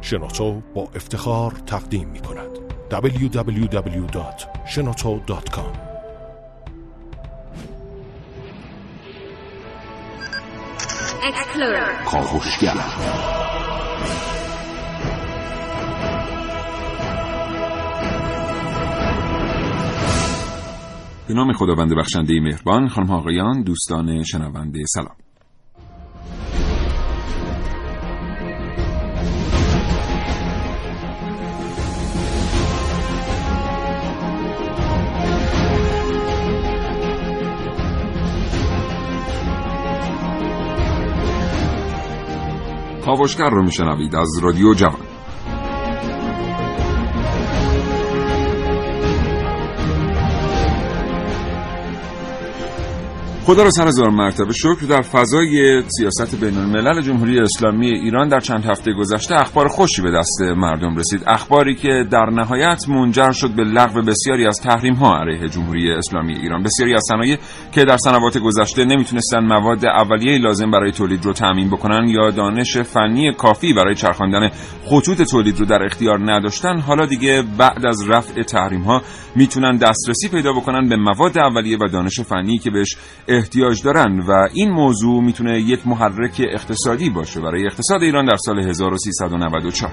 شنوتو با افتخار تقدیم می کند. www.shenoto.com کاوشگر به نام خداوند بخشنده مهربان خانم آقایان دوستان شنونده سلام. کاوشگر رو میشنوید از رادیو جوان. خدا را سر هزار مرتبه. شکر در فضای سیاست بین الملل جمهوری اسلامی ایران در چند هفته گذشته اخبار خوشی به دست مردم رسید. اخباری که در نهایت منجر شد به لغو بسیاری از تحریم ها علیه جمهوری اسلامی ایران. بسیاری از صنایع که در سنوات گذشته نمی‌تونستن مواد اولیه لازم برای تولید رو تامین بکنن یا دانش فنی کافی برای چرخاندن خطوط تولید رو در اختیار نداشتن حالا دیگه بعد از رفع تحریم ها می‌تونن دسترسی پیدا بکنن به مواد اولیه و دانش فنی که بهش احتیاج دارن و این موضوع می‌تونه یک محرک اقتصادی باشه برای اقتصاد ایران در سال 1394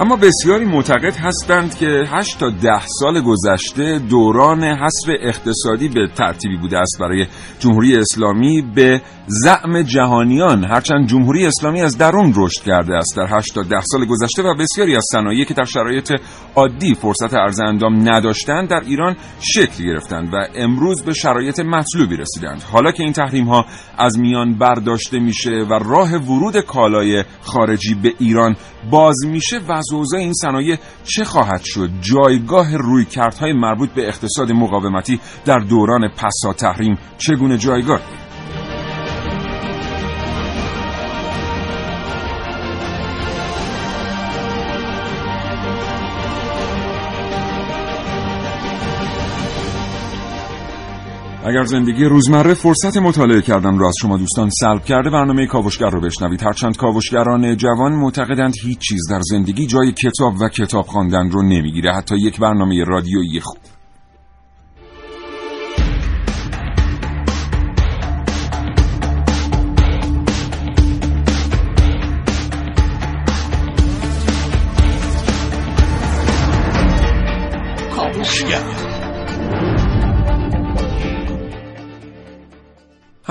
اما بسیاری معتقد هستند که 8 تا 10 سال گذشته دوران حصر اقتصادی به ترتیبی بوده است برای جمهوری اسلامی به زعم جهانیان. هرچند جمهوری اسلامی از درون رشد کرده است در 8 تا 10 سال گذشته و بسیاری از صنایعی که در شرایط عادی فرصت عرض اندام نداشتند در ایران شکل گرفتند و امروز به شرایط مطلوبی رسیدند. حالا که این تحریم ها از میان برداشته میشه و راه ورود کالای خارجی به ایران باز میشه وضع این صنایع چه خواهد شد؟ جایگاه رویکردهای مربوط به اقتصاد مقاومتی در دوران پسا تحریم چگونه جایگاه؟ اگر زندگی روزمره فرصت مطالعه کردن را از شما دوستان سلب کرده برنامه کاوشگر رو بشنوید. هرچند کاوشگران جوان معتقدند هیچ چیز در زندگی جای کتاب و کتاب خواندن رو نمی‌گیره. حتی یک برنامه رادیویی خوب.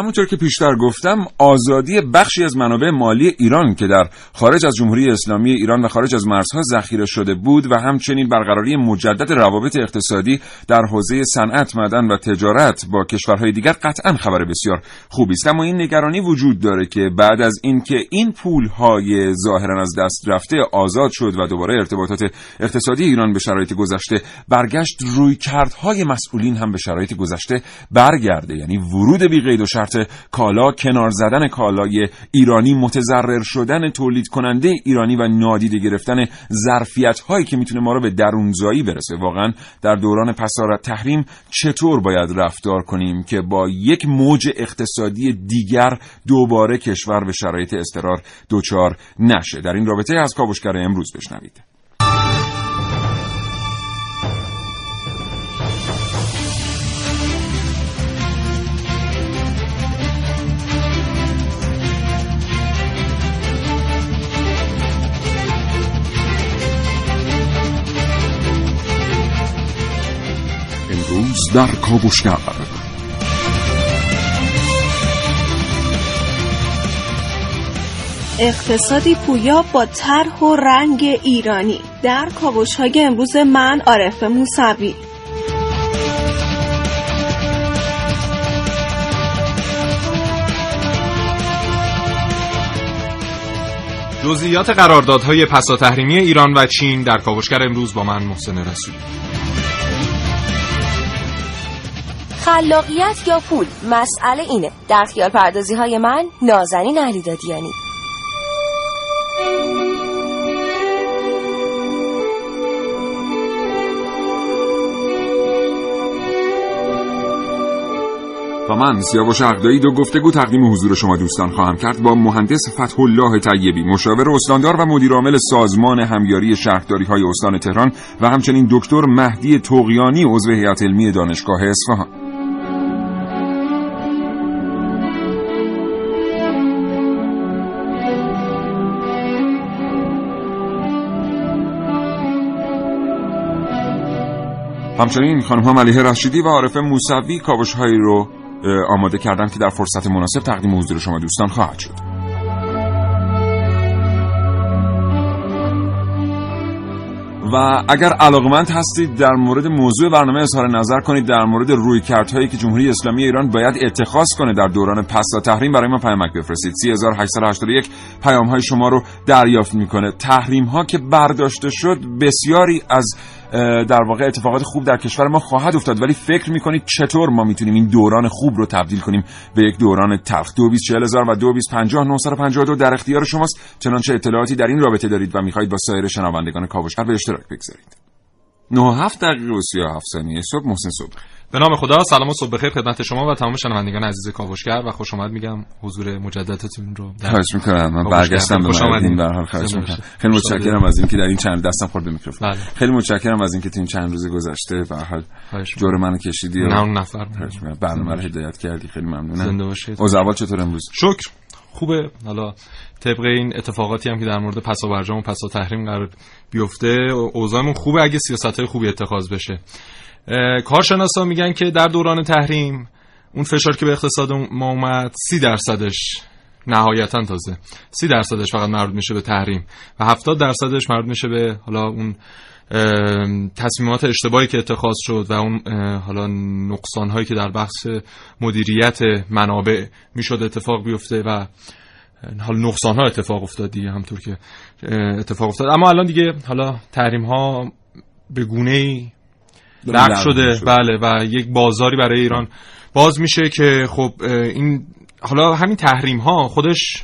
همونطور که پیشتر گفتم آزادی بخشی از منابع مالی ایران که در خارج از جمهوری اسلامی ایران و خارج از مرزها ذخیره شده بود و همچنین برقراری مجدد روابط اقتصادی در حوزه صنعت معدن و تجارت با کشورهای دیگر قطعا خبر بسیار خوبی است. اما این نگرانی وجود داره که بعد از اینکه این پولهای ظاهرا از دست رفته آزاد شد و دوباره ارتباطات اقتصادی ایران به شرایط گذشته برگشت رویکردهای مسئولین هم به شرایط گذشته برگرده یعنی ورود بی قید و کالا کنار زدن کالای ایرانی متضرر شدن تولید کننده ایرانی و نادیده گرفتن ظرفیت هایی که می‌تونه ما رو به درونزایی برسه. واقعا در دوران پسارت تحریم چطور باید رفتار کنیم که با یک موج اقتصادی دیگر دوباره کشور به شرایط استرار دچار نشه؟ در این رابطه از کاوشگر امروز بشنوید. در کاوشگر. اقتصادی پویا با طرح و رنگ ایرانی. در کاوش های امروز من عارف موسوی. جزئیات قراردادهای پساتحریمی ایران و چین در کاوشگر امروز با من محسن رسولی. خلاقیت یا پول؟ مسئله اینه. در خیال پردازی های من نازنین علی دادیانی. و من سیاوش اقدایی دو گفتگو تقدیم حضور شما دوستان خواهم کرد با مهندس فتح الله طیبی مشاور استاندار و مدیرعامل سازمان همیاری شهرداری های استان تهران و همچنین دکتر مهدی توقیانی عضو هیئت علمی دانشگاه اصفهان. همچنین خانم ها ملیه رشیدی و عارفه موسوی کاوش هایی رو آماده کردن که در فرصت مناسب تقدیم حضور شما دوستان خواهد شد. و اگر علاقمند هستید در مورد موضوع برنامه اظهار نظر کنید در مورد روی هایی که جمهوری اسلامی ایران باید اتخاذ کنه در دوران پسا تحریم برای ما پیامک بفرستید. 3881 پیام های شما رو دریافت می‌کنه. تحریم ها که برداشته شد بسیاری از در واقع اتفاقات خوب در کشور ما خواهد افتاد ولی فکر می‌کنید چطور ما می‌تونیم این دوران خوب رو تبدیل کنیم به یک دوران تلخ؟ 224000 و 2250 در اختیار شماست چنانچه اطلاعاتی در این رابطه دارید و می‌خواهید با سایر شنوندگان کاوشگر به اشتراک بگذارید. 97 دقیقه و 37 ثانیه صبح محسن صبح. به نام خدا سلام و صبح بخیر خدمت شما و تمام شنوندگان عزیز کاوشگر و خوش آمد میگم حضور مجددتون رو خواهش می‌کنم. من برگشتم به مردین به حال خواهش می‌کنم. خیلی متشکرم از اینکه در این چند دستم خورد میکروفون. بله. خیلی متشکرم از اینکه تو این چند روز گذشته به حال جور منو کشیدی و نه نفر برنامه رو هدایت کردی. خیلی ممنونم. زنده باشید. اوضاع چطور امروز؟ شکر. خوبه. حالا طبق این اتفاقاتی هم که در مورد پسا برجام و پسا تحریم قرار بیفته اوضاعمون خوبه اگه سیاست های خوبی اتخاذ بشه. کارشناسا میگن که در دوران تحریم اون فشار که به اقتصاد ما اومد سی درصدش نهایتا تازه. سی درصدش فقط مربوط میشه به تحریم و هفتاد درصدش مربوط میشه به حالا اون تصمیمات اشتباهی که اتخاذ شد و اون حالا نقصان هایی که در بخش مدیریت منابع می‌شد اتفاق بیفته و حالا نقصان ها اتفاق افتاد دیگه همطور که اتفاق افتاد. اما الان دیگه حالا تحریم ها به گونه لغو شده. بله و یک بازاری برای ایران. باز میشه که خب این حالا همین تحریم ها خودش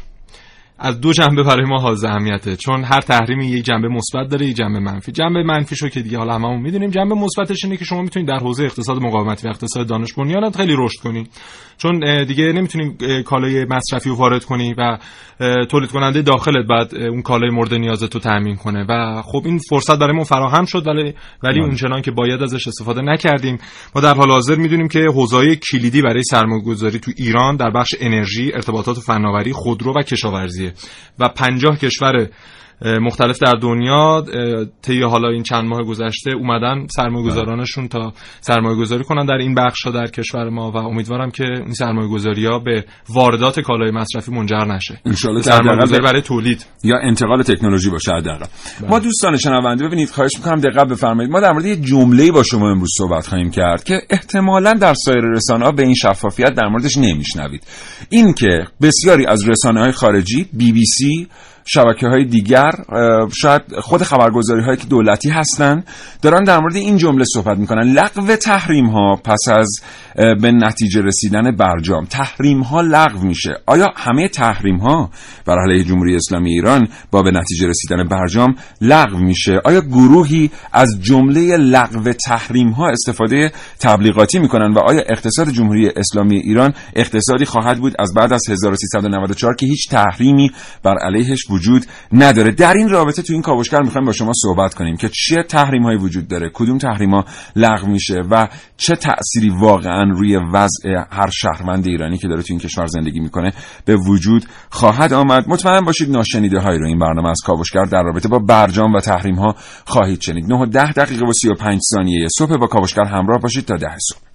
از دو جنبه برای ما حاضر اهمیته. چون هر تحریمی یک جنبه مثبت داره یک جنبه منفی. جنبه منفیشو که دیگه حالا هممون می‌دونیم جنبه مثبتش اینه که شما می‌تونید در حوزه اقتصاد مقاومتی و اقتصاد دانش بنیان خیلی رشد کنید چون دیگه نمی‌تونیم کالای مصرفی رو وارد کنی و تولید کننده داخلت بعد اون کالای مورد نیازت رو تامین کنه. و خب این فرصت برای ما فراهم شد ولی ولی بله. اونچنان که باید ازش استفاده نکردیم. ما در حال حاضر می‌دونیم که حوزه‌های کلیدی برای سرمایه‌گذاری تو ایران در بخش انرژی ارتباطات و فناوری خودرو و کشاورزیه. و پنجاه کشور مختلف در دنیا طی حالا این چند ماه گذشته اومدن سرمایه گذارانشون تا سرمایه گذاری کنن در این بخش در کشور ما و امیدوارم که این سرمایه گذاری ها به واردات کالای مصرفی منجر نشه. ان سرمایه برای تولید. یا انتقال تکنولوژی باشه حداقل ما بله. دوستان شنونده ببینید خواهش می‌کنم دقت بفرمایید. ما در مورد یه جمله با شما امروز صحبت خواهیم کرد که احتمالا در سایر رسانه ها به این شفافیت در موردش نمیشنوید. این که بسیاری از رسانه های خارجی بی بی سی شبکه های دیگر شاید خود خبرگزاری هایی که دولتی هستن دارن در مورد این جمله صحبت می‌کنن. لغو تحریم ها پس از به نتیجه رسیدن برجام تحریم ها لغو میشه. آیا همه تحریم ها بر علیه جمهوری اسلامی ایران با به نتیجه رسیدن برجام لغو میشه؟ آیا گروهی از جمله لغو تحریم ها استفاده تبلیغاتی می‌کنن و آیا اقتصاد جمهوری اسلامی ایران اقتصادی خواهد بود از بعد از 1394 که هیچ تحریمی بر علیهش وجود نداره. در این رابطه تو این کاوشگر می‌خوایم با شما صحبت کنیم که چه تحریم هایی وجود داره کدوم تحریم ها لغو میشه و چه تأثیری واقعا روی وضع هر شهروند ایرانی که داره تو این کشور زندگی می‌کنه به وجود خواهد آمد. مطمئن باشید ناشنیده های رو این برنامه از کاوشگر در رابطه با برجام و تحریم ها خواهید شنید. 9 و 10 دقیقه و 35 ثانیه صبح با کاوشگر همراه باشید تا ده صبح.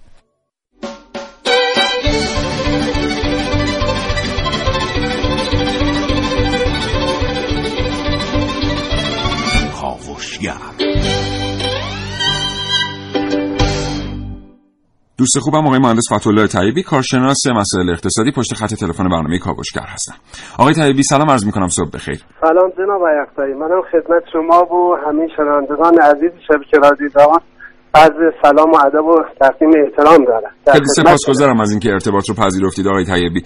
دوست خوبم آقای مهندس فتحالله طیبی کارشناس مسائل اقتصادی پشت خط تلفن برنامه کاوشگر هستم. آقای طیبی سلام عرض می‌کنم صبح بخیر. سلام جناب عیقتایی منم خدمت شما و همین شنوندگان عزیز شبکه رادیو جوان عرض سلام و ادب و تقدیم احترام دارم. خیلی سپاسگزارم از اینکه ارتباط رو پذیرفتید آقای طیبی.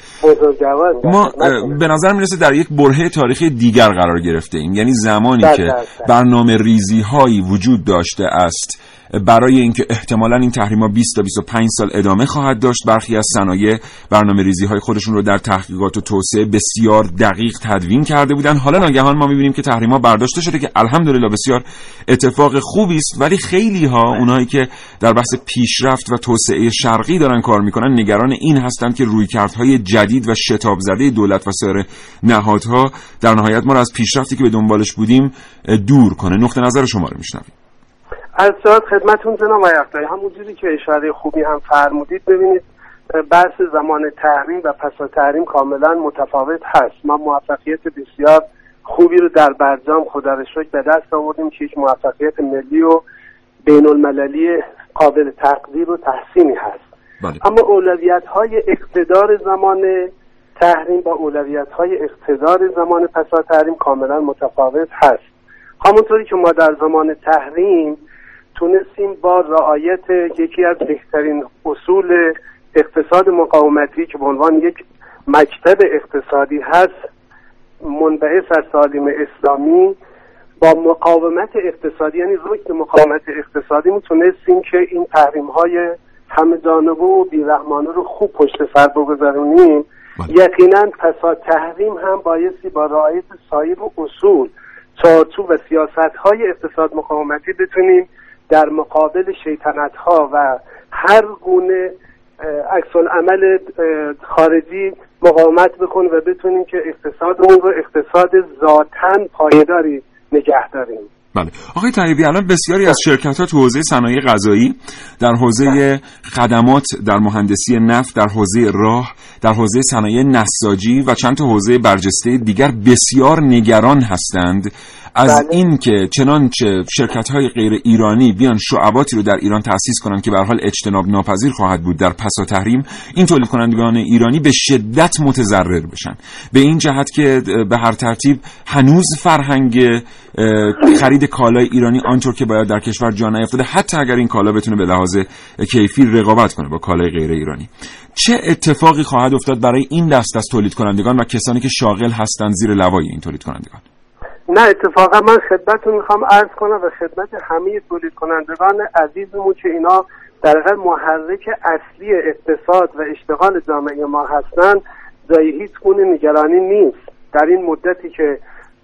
ما به نظر می‌رسه در یک برهه تاریخی دیگر قرار گرفته ایم یعنی زمانی که برنامه ریزی هایی وجود داشته است برای اینکه احتمالا این تحریم ها 20 تا 25 سال ادامه خواهد داشت برخی از صنایع برنامه ریزی های خودشون رو در تحقیقات و توسعه بسیار دقیق تدوین کرده بودن. حالا ناگهان ما می‌بینیم که تحریم ها برداشته شده که الحمدلله بسیار اتفاق خوبی است ولی خیلی ها اونایی که در بحث پیشرفت و توسعه شرقی دارن کار می‌کنن نگران این هستند که رویکردهای جدید و شتاب زده دولت و سایر نهادها در نهایت ما رو از پیشرفتی که به دنبالش بودیم دور کنه. نقطه نظر شما رو میشنویم. از جهات خدمتون جناب آقای همونجوری که اشاره خوبی هم فرمودید ببینید بحث زمان تحریم و پسا تحریم کاملا متفاوت هست. ما موفقیت بسیار خوبی رو در برجام خدا رو به دست آوردیم که یک موفقیت ملی و بین المللی قابل تقدیر و تحسینی هست. بله. اما اولویت های اقتدار زمان تحریم با اولویت های اقتدار زمان پسا تحریم کاملا متفاوت هست. همونطوری که ما در زمان تحریم تونستیم با رعایت یکی از بهترین اصول اقتصاد مقاومتی که به عنوان یک مکتب اقتصادی هست منبعث از تعالیم اسلامی با مقاومت اقتصادی یعنی رکن مقاومت اقتصادی می‌تونستیم که این تحریم های همه جانبه و بیرحمانه رو خوب پشت سر بگذارونیم بله. یقینا فساد تحریم هم بایستی با رعایت سایر و اصول چارچوب و سیاست های اقتصاد مقاومتی بتونیم در مقابل شیطنت ها و هر گونه عکس عمل خارجی مقاومت بکنیم و بتونیم که اقتصادمون رو اقتصاد ذاتن پایداری نگه داریم. بله. آقای طیبی الان بسیاری از شرکت ها تو حوزه صنایع غذایی در حوزه خدمات در مهندسی نفت در حوزه راه در حوزه صنایع نساجی و چند تا حوزه برجسته دیگر بسیار نگران هستند. از بله. این که چنانچه شرکت های غیر ایرانی بیان شعباتی رو در ایران تأسیس کنند که به هر حال اجتناب ناپذیر خواهد بود در پسا تحریم این تولید کنندگان ایرانی به شدت متضرر بشن. به این جهت که به هر ترتیب هنوز فرهنگ خرید کالای ایرانی آنطور که باید در کشور جا نیفتاده حتی اگر این کالا بتونه به لحاظ کیفی رقابت کنه با کالای غیر ایرانی. چه اتفاقی خواهد افتاد برای این دست از تولید کنندگان و کسانی که شاغل هستند زیر لوای این تولید کنندگان نه اتفاقا من خدمتتون می‌خوام عرض کنم و خدمت همه تولید کنندگان عزیزمون که اینا در حقیقت محرک اصلی اقتصاد و اشتغال جامعه ما هستن جای هیچ گونه نگرانی نیست. در این مدتی که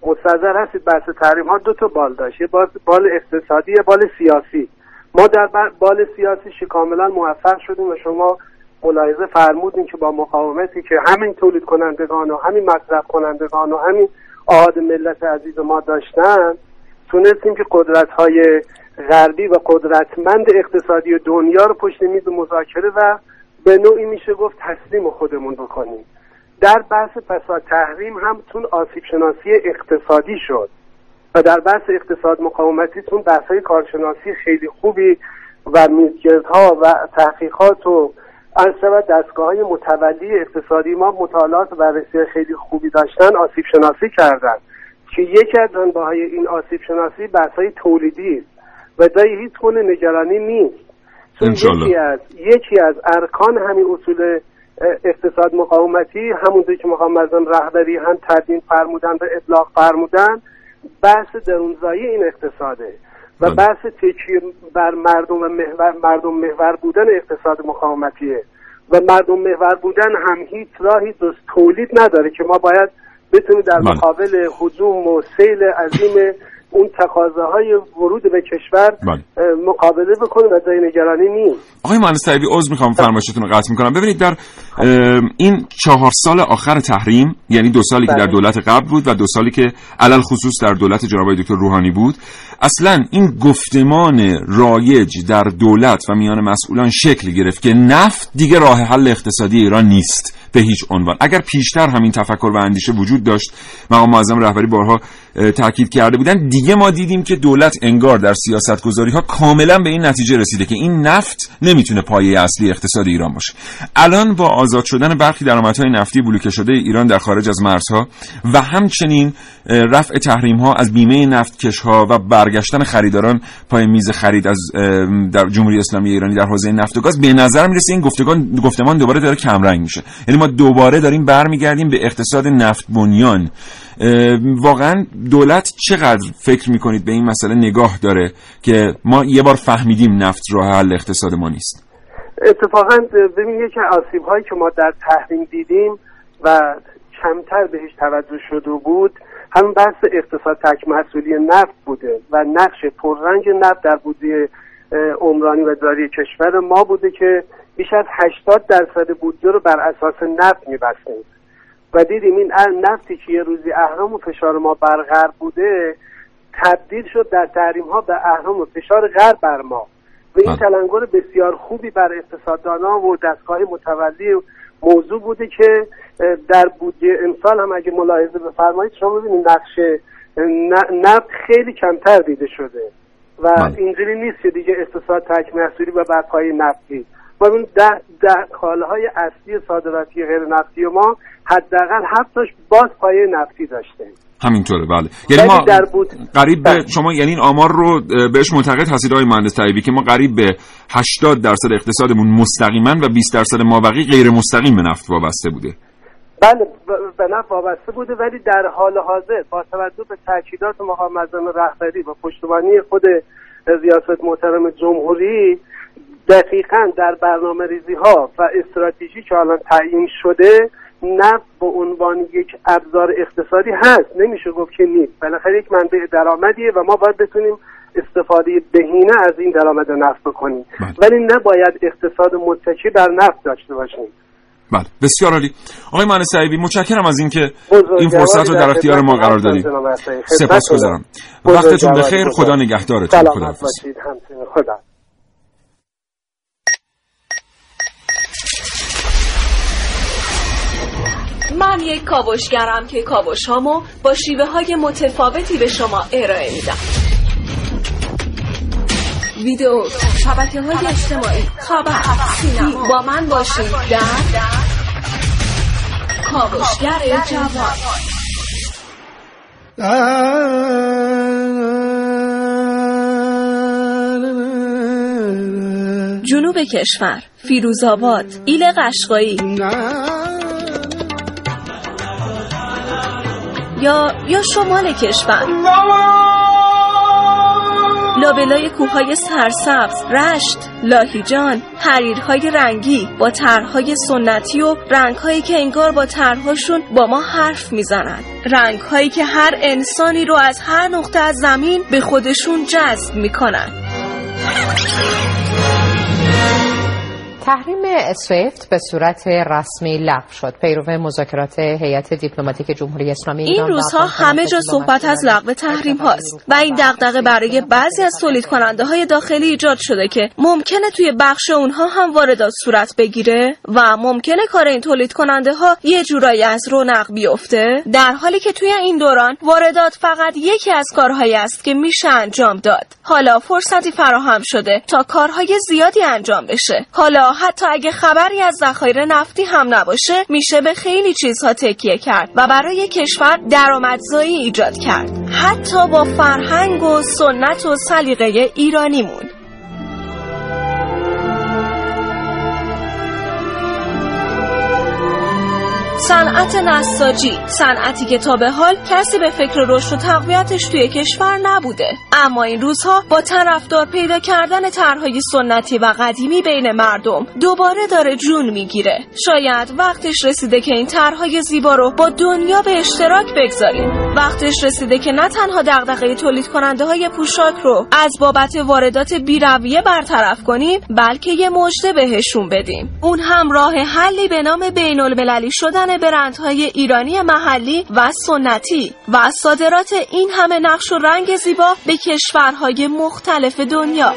مستظر هستید بحث تحریم ها دو تا بال داشت. یه بال, اقتصادی یه بال سیاسی. ما در بال سیاسی کاملا موفق شدیم و شما ملاحظه فرمودین که با مقاومتی که همین تولید کنندگان و همین مصرف کنندگان و همین آهاد ملت عزیز ما داشتن تونستیم که قدرت های غربی و قدرتمند اقتصادی دنیا رو پشت میز مذاکره و به نوعی میشه گفت تسلیم خودمون بکنیم. در بحث فساد تحریم هم تون آسیب شناسی اقتصادی شد و در بحث اقتصاد مقاومتی تون بحث های کارشناسی خیلی خوبی و میزگردها و تحقیقات و از شود دستگاه های متولی اقتصادی ما مطالعات و بررسی خیلی خوبی داشتن آسیب شناسی کردن. که یکی از جنبه های این آسیب شناسی بحث های تولیدی است و جای هیچ گونه نگرانی نیست. چون. یکی از یکی از ارکان همین اصول اقتصاد مقاومتی همونطور که مقام رهبری هم تدوین فرمودن و اطلاق فرمودن بحث درونزایی این اقتصاده. و بله. بحث تکیه بر مردم و محور مردم محور بودن اقتصاد مقاومتیه و مردم محور بودن هم هیچ راهی جز تولید نداره که ما باید بتونیم در بله. مقابل هجوم و سیل عظیم اون تقاضاهای ورود به کشور بله. اه، مقابله بکنیم و جای نگرانی نیست آقای مهندس طیبی عذر می‌خوام فرمایشتون رو قطع می‌کنم ببینید در این چهار سال آخر تحریم یعنی دو سالی که در بله. دولت قبل بود و دو سالی که علل خصوص در دولت جناب دکتر روحانی بود اصلا این گفتمان رایج در دولت و میان مسئولان شکل گرفت که نفت دیگه راه حل اقتصادی ایران نیست به هیچ عنوان. اگر پیشتر همین تفکر و اندیشه وجود داشت مقام معظم رهبری بارها تاکید کرده بودن دیگه ما دیدیم که دولت انگار در سیاست گذاری ها کاملا به این نتیجه رسیده که این نفت نمی‌تونه پایه اصلی اقتصاد ایران باشه. الان با آزاد شدن برخی درآمدهای نفتی بلوکه شده ایران در خارج از مرزها و همچنین رفع تحریم ها از بیمه نفتکش ها و برگشتن خریداران پای میز خرید از در جمهوری اسلامی ایرانی در حوزه نفت و گاز به نظر می‌رسه این گفتگان گفتمان دوباره داره کمرنگ میشه. یعنی دوباره داریم برمیگردیم به اقتصاد نفت بنیان. واقعا دولت چقدر فکر می‌کنید به این مسئله نگاه داره که ما یه بار فهمیدیم نفت راه حل اقتصاد ما نیست؟ اتفاقا ببین که آسیب هایی که ما در تحریم دیدیم و کمتر بهش توجه شده بود همین بحث اقتصاد تک مسئولی نفت بوده و نقش پررنگ نفت در بودجه عمرانی و داری کشور ما بوده که بیش از 80 درصد بودجه رو بر اساس نفت میبستیم. و دیدیم این نفتی که یه روزی اهرام و فشار ما بر غرب بوده تبدیل شد در تحریم ها به اهرام و فشار غرب بر ما. و این تلنگر بسیار خوبی بر اقتصاددانا و دستگاه متولی موضوع بوده که در بودجه امسال هم اگه ملاحظه بفرمایید شما ببینید نقش نفت خیلی کمتر دیده شده. و بله. اینجوری نیست که دیگه اقتصاد تک محصولی و بر پای نفتی. ما اون ده, ده های اصلی صادراتی غیر نفتی و ما حداقل هفتاش باز پایه نفتی داشته. همینطوره بله. یعنی ما قریب به بله. شما یعنی این آمار رو بهش معتقد هستید آقای مهندس طیبی که ما قریب به 80 درصد اقتصادمون مستقیما و 20 درصد مابقی غیر مستقیم به نفت وابسته بوده. بله به نفت وابسته بوده ولی در حال حاضر با توجه به تاکیدات مقام رهبری و پشتیبانی خود ریاست محترم جمهوری دقیقا در برنامه ریزی ها و استراتژی که الان تعیین شده نفت به عنوان یک ابزار اقتصادی هست. نمیشه گفت که نیست. بالاخره یک منبع درآمدیه و ما باید بتونیم استفاده بهینه از این درآمد نفت بکنیم. بله. ولی نباید اقتصاد متکی بر نفت داشته باشیم. بله. بسیار عالی. آقای مهندس سعیبی متشکرم از اینکه این فرصت رو در اختیار ما قرار دادید. سپاسگزارم وقتتون بخیر. خدا نگهدارتون. خدا. من یک کاوشگرم که کاوش هامو با شیوه های متفاوتی به شما ارائه میدم. ویدیو شبکه های اجتماعی خبر سینما. با من باشید در کاوشگر جوان. جنوب کشور فیروزآباد ایل قشقایی. یا یا شمال کشور لابلای کوههای سرسبز، رشت، لاهیجان، حریرهای رنگی با طرحهای سنتی و رنگهایی که انگار با طرحهاشون با ما حرف می‌زنند. رنگهایی که هر انسانی رو از هر نقطه از زمین به خودشون جذب می‌کنن. تحریم سویفت به صورت رسمی لغو شد. پیرو مذاکرات هیئت دیپلماتیک جمهوری اسلامی این روزها همه جا صحبت از لغو تحریم هاست و این دغدغه برای بعضی از تولید کننده های داخلی ایجاد شده که ممکنه توی بخش اونها هم واردات صورت بگیره و ممکنه کار این تولید کننده ها یه جورایی از رونق بیفته. در حالی که توی این دوران واردات فقط یکی از کارهایی است که میشه انجام داد. حالا فرصتی فراهم شده تا کارهای زیادی انجام بشه. حالا حتی اگه خبری از ذخایر نفتی هم نباشه میشه به خیلی چیزها تکیه کرد و برای کشور درآمدزایی ایجاد کرد. حتی با فرهنگ و سنت و سلیقه ایرانیمون. صنعت نساجی صنعتی که تا به حال کسی به فکر رشد و تقویتش توی کشور نبوده. اما این روزها با طرفدار پیدا کردن طرحهای سنتی و قدیمی بین مردم دوباره داره جون می‌گیره. شاید وقتش رسیده که این طرحهای زیبا رو با دنیا به اشتراک بگذاریم. وقتش رسیده که نه تنها دغدغه تولید کننده های پوشاک رو از بابت واردات بیرویه برطرف کنیم بلکه یه مژده بهشون بدیم. اون هم راه حلی به نام بین المللی شدن برندهای ایرانی محلی و سنتی و صادرات این همه نقش و رنگ زیبا به کشورهای مختلف دنیا.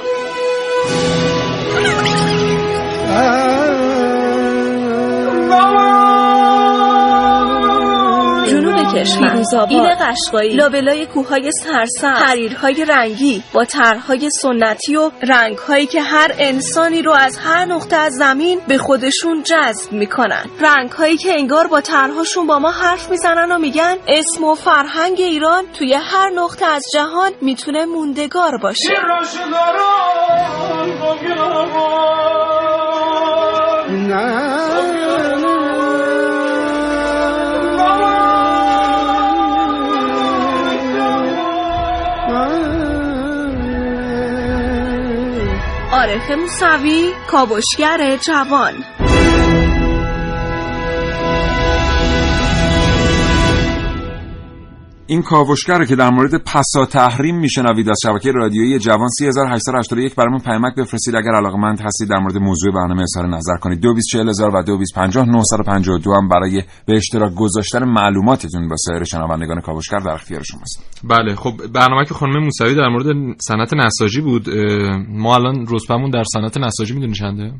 کشور. این قشقایی. لابلای کوههای سرسبز. حریرهای رنگی. با طرحهای سنتی و رنگهایی که هر انسانی رو از هر نقطه از زمین به خودشون جذب می‌کنن. رنگهایی که انگار با طرحهاشون با ما حرف می‌زنن و میگن اسم و فرهنگ ایران توی هر نقطه از جهان می‌تونه موندگار باشه. نه. عارف موسوی کاوشگر جوان. این کاوشگر که در مورد پسا تحریم میشنوید از شبکه رادیویی جوان 3881 برامون پیامک بفرستید. اگر علاقمند هستید در مورد موضوع برنامه اظهار نظر کنید. 224000 و 2250 هم برای به اشتراک گذاشتن معلوماتتون با سایر شنوندگان کاوشگر در اختیار شماست. بله خب برنامه که خانم موسوی در مورد صنعت نساجی بود ما الان رتبمون در صنعت نساجی می‌دونی چنده؟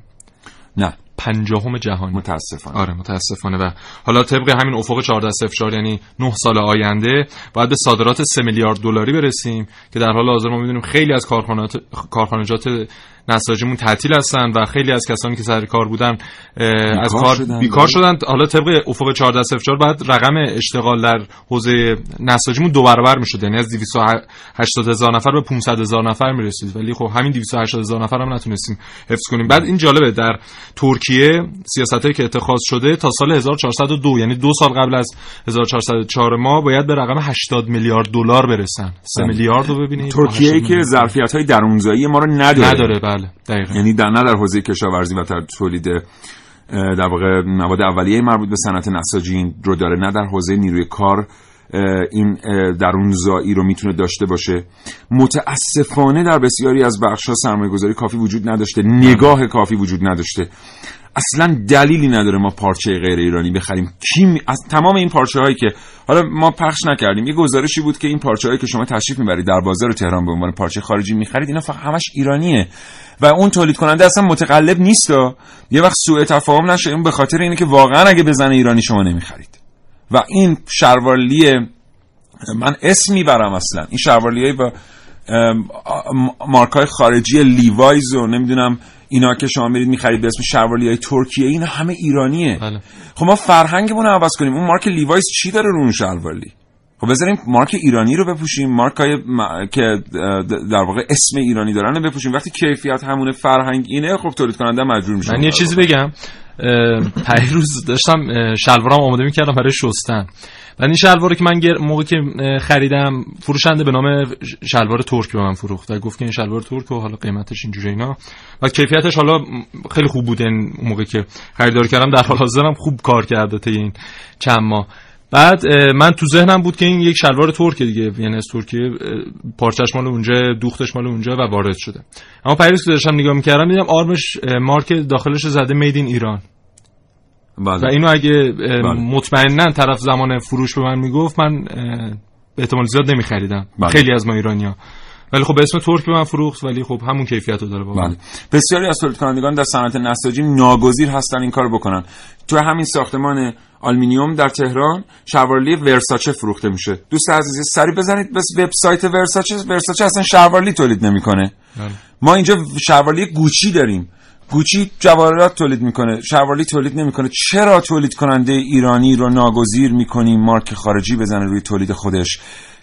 نه. پنجاهم جهانی. متاسفانه. آره متاسفانه. و حالا طبق همین افق 14 04 یعنی 9 سال آینده باید به صادرات 3 میلیارد دلاری برسیم که در حال حاضر ما می‌دونیم خیلی از کارخانجات کارخانجات نساجیمون تعطیل هستن و خیلی از کسانی که سر کار بودن از کار شدن. بیکار شدن. حالا طبق افق 14 04 بعد رقم اشتغال در حوزه نساجیمون دو برابر می‌شد. یعنی از 280 هزار نفر به 500 هزار نفر می‌رسید. ولی خب همین 280 هزار نفر هم نتونستیم حفظ کنیم. بعد این جالبه در ترکیه سیاستایی که اتخاذ شده تا سال 1402 یعنی دو سال قبل از 1404 ما باید به رقم 80 میلیارد دلار برسن. 3 بله. میلیارد رو ببینید. ترکیه ای 80 که. ظرفیت های درونزایی ما رو نداره. نداره بله دقیقاً. یعنی در نه در حوزه کشاورزی و تولید در واقع مواد اولیه مربوط به صنعت نساجی رو داره نه در حوزه نیروی کار این درونزایی رو می‌تونه داشته باشه. متاسفانه در بسیاری از بخش ها سرمایه گذاری کافی وجود نداشته. نگاه کافی وجود نداشته. اصلا دلیلی نداره ما پارچه غیر ایرانی بخریم. کی از تمام این پارچه هایی که حالا ما پخش نکردیم. یه گزارشی بود که این پارچه هایی که شما تشریف می‌برید در بازار تهران به عنوان پارچه خارجی می‌خرید اینا فقط همش ایرانیه. و اون تولید کننده اصلا متقلب نیست. یه وقت سوء تفاهم نشه. اون به خاطر اینه که واقعا اگه بزنه ایرانی شما نمی‌خرید. و این شروالی من اسم می‌برم اصلا. این شروالی با مارک های خارجی لیوایز و نمی‌دونم اینا که شما میرید می‌خرید به اسم شروالی های ترکیه اینا همه ایرانیه. بله. خب ما فرهنگمون رو عوض کنیم. اون مارک لیوایز چی داره رو اون شلوالی خب بذاریم مارک ایرانی رو بپوشیم مارک های م... که در واقع اسم ایرانی دارن رو بپوشیم. وقتی کیفیت همون فرهنگ اینه خب تولید کننده مجبور میشه من یه چیزی بگم. پیروز داشتم شلوارم آماده می‌کردم برای شستن. و این شلوار که من موقع که خریدم فروشنده به نام شلوار ترک به من فروخت. و گفت که این شلوار ترک و حالا قیمتش اینجوری اینا. و کیفیتش حالا خیلی خوب بود. این موقع که خریدار کردم در حال حاضرم خوب کار کرده تا این چند ماه. بعد من تو ذهنم بود که این یک شلوار ترکه دیگه یعنی از ترکیه پارچش مال اونجا دوختش مال اونجا و وارد شده اما پیروز که داشتم نگاه می‌کردم دیدم آرمش مارک داخلش زده مید این ایران بله. و اینو اگه بله. مطمئنا طرف زمان فروش به من می‌گفت من به احتمال زیاد نمیخریدم بله. خیلی از ما ایرانیا ولی خب به اسم ترک به من فروخت ولی خب همون کیفیت رو داره بله. بسیاری از تولید کنندگان در صنعت نساجی ناگزیر هستن این کارو بکنن تو همین ساختمان آلومینیوم در تهران شلوارلی ورساچه فروخته میشه. دوست عزیز سری بزنید بس وبسایت ورساچه. ورساچه اصلا شلوارلی تولید نمی‌کنه. بله. ما اینجا شلوارلی گوچی داریم. گوچی جواهرات تولید می‌کنه. شلوارلی تولید نمی‌کنه. چرا تولید کننده ایرانی رو ناگزیر می‌کنیم؟ مارک خارجی بزنه روی تولید خودش.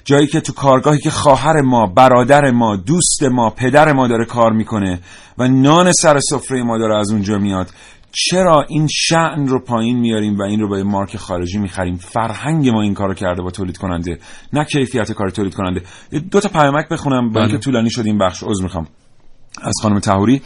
جایی که تو کارگاهی که خواهر ما برادر ما دوست ما پدر ما داره کار می‌کنه و نان سر سفره ما داره از اونجا میاد. چرا این شعن رو پایین میاریم و این رو با یه مارک خارجی می‌خریم؟ فرهنگ ما این کارو کرده با تولید کننده نه کیفیت کار تولید کننده دو تا پیامک بخونم. با اینکه بله. طولانی شد این بخش. عذر می‌خوام. از خانم تهوری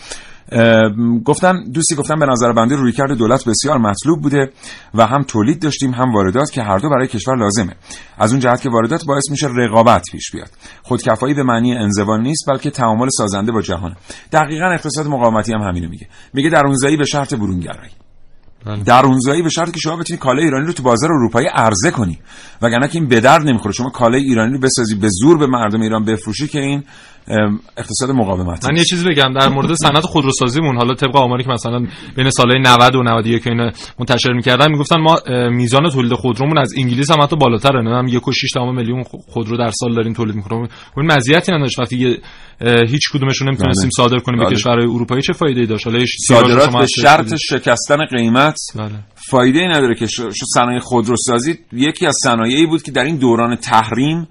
گفتن دوستی گفتن به نظر بنده رویکرد دولت بسیار مطلوب بوده و هم تولید داشتیم هم واردات که هر دو برای کشور لازمه. از اون جهت که واردات باعث میشه رقابت پیش بیاد. خودکفایی به معنی انزوا نیست بلکه تعامل سازنده با جهان دقیقا اقتصاد مقاومتی هم همینو میگه. میگه درونزایی به شرط برونگرایی. بله. درونزایی به شرطی که شما بتونی کالای ایرانی رو تو بازار اروپایی عرضه کنی. وگرنه که این به درد نمی‌خوره. شما کالای ایرانی رو بسازی به زور به مردم ایران بفروشی که این اقتصاد مقاومتی من یه چیز بگم در مورد صنعت خودروسازیمون حالا طبق آماری که مثلا بین سالهای 90 و 91 که اینا منتشر می‌کردن می‌گفتن ما میزان تولید خودرومون از انگلیس هم حتی بالاتره نه هم 1.6 میلیون خودرو در سال داریم تولید می‌کنیم اون مزیتی نداشت وقتی هیچ کدومشون نمی‌تونستیم بله. صادر کنیم به بله. کشورهای اروپایی چه فایده ای داشت حالا صادرات به شرط. شکستن قیمت بله فایده ای نداره که صنایع خودروسازی یکی از صنایعی بود که در این دوران تحریم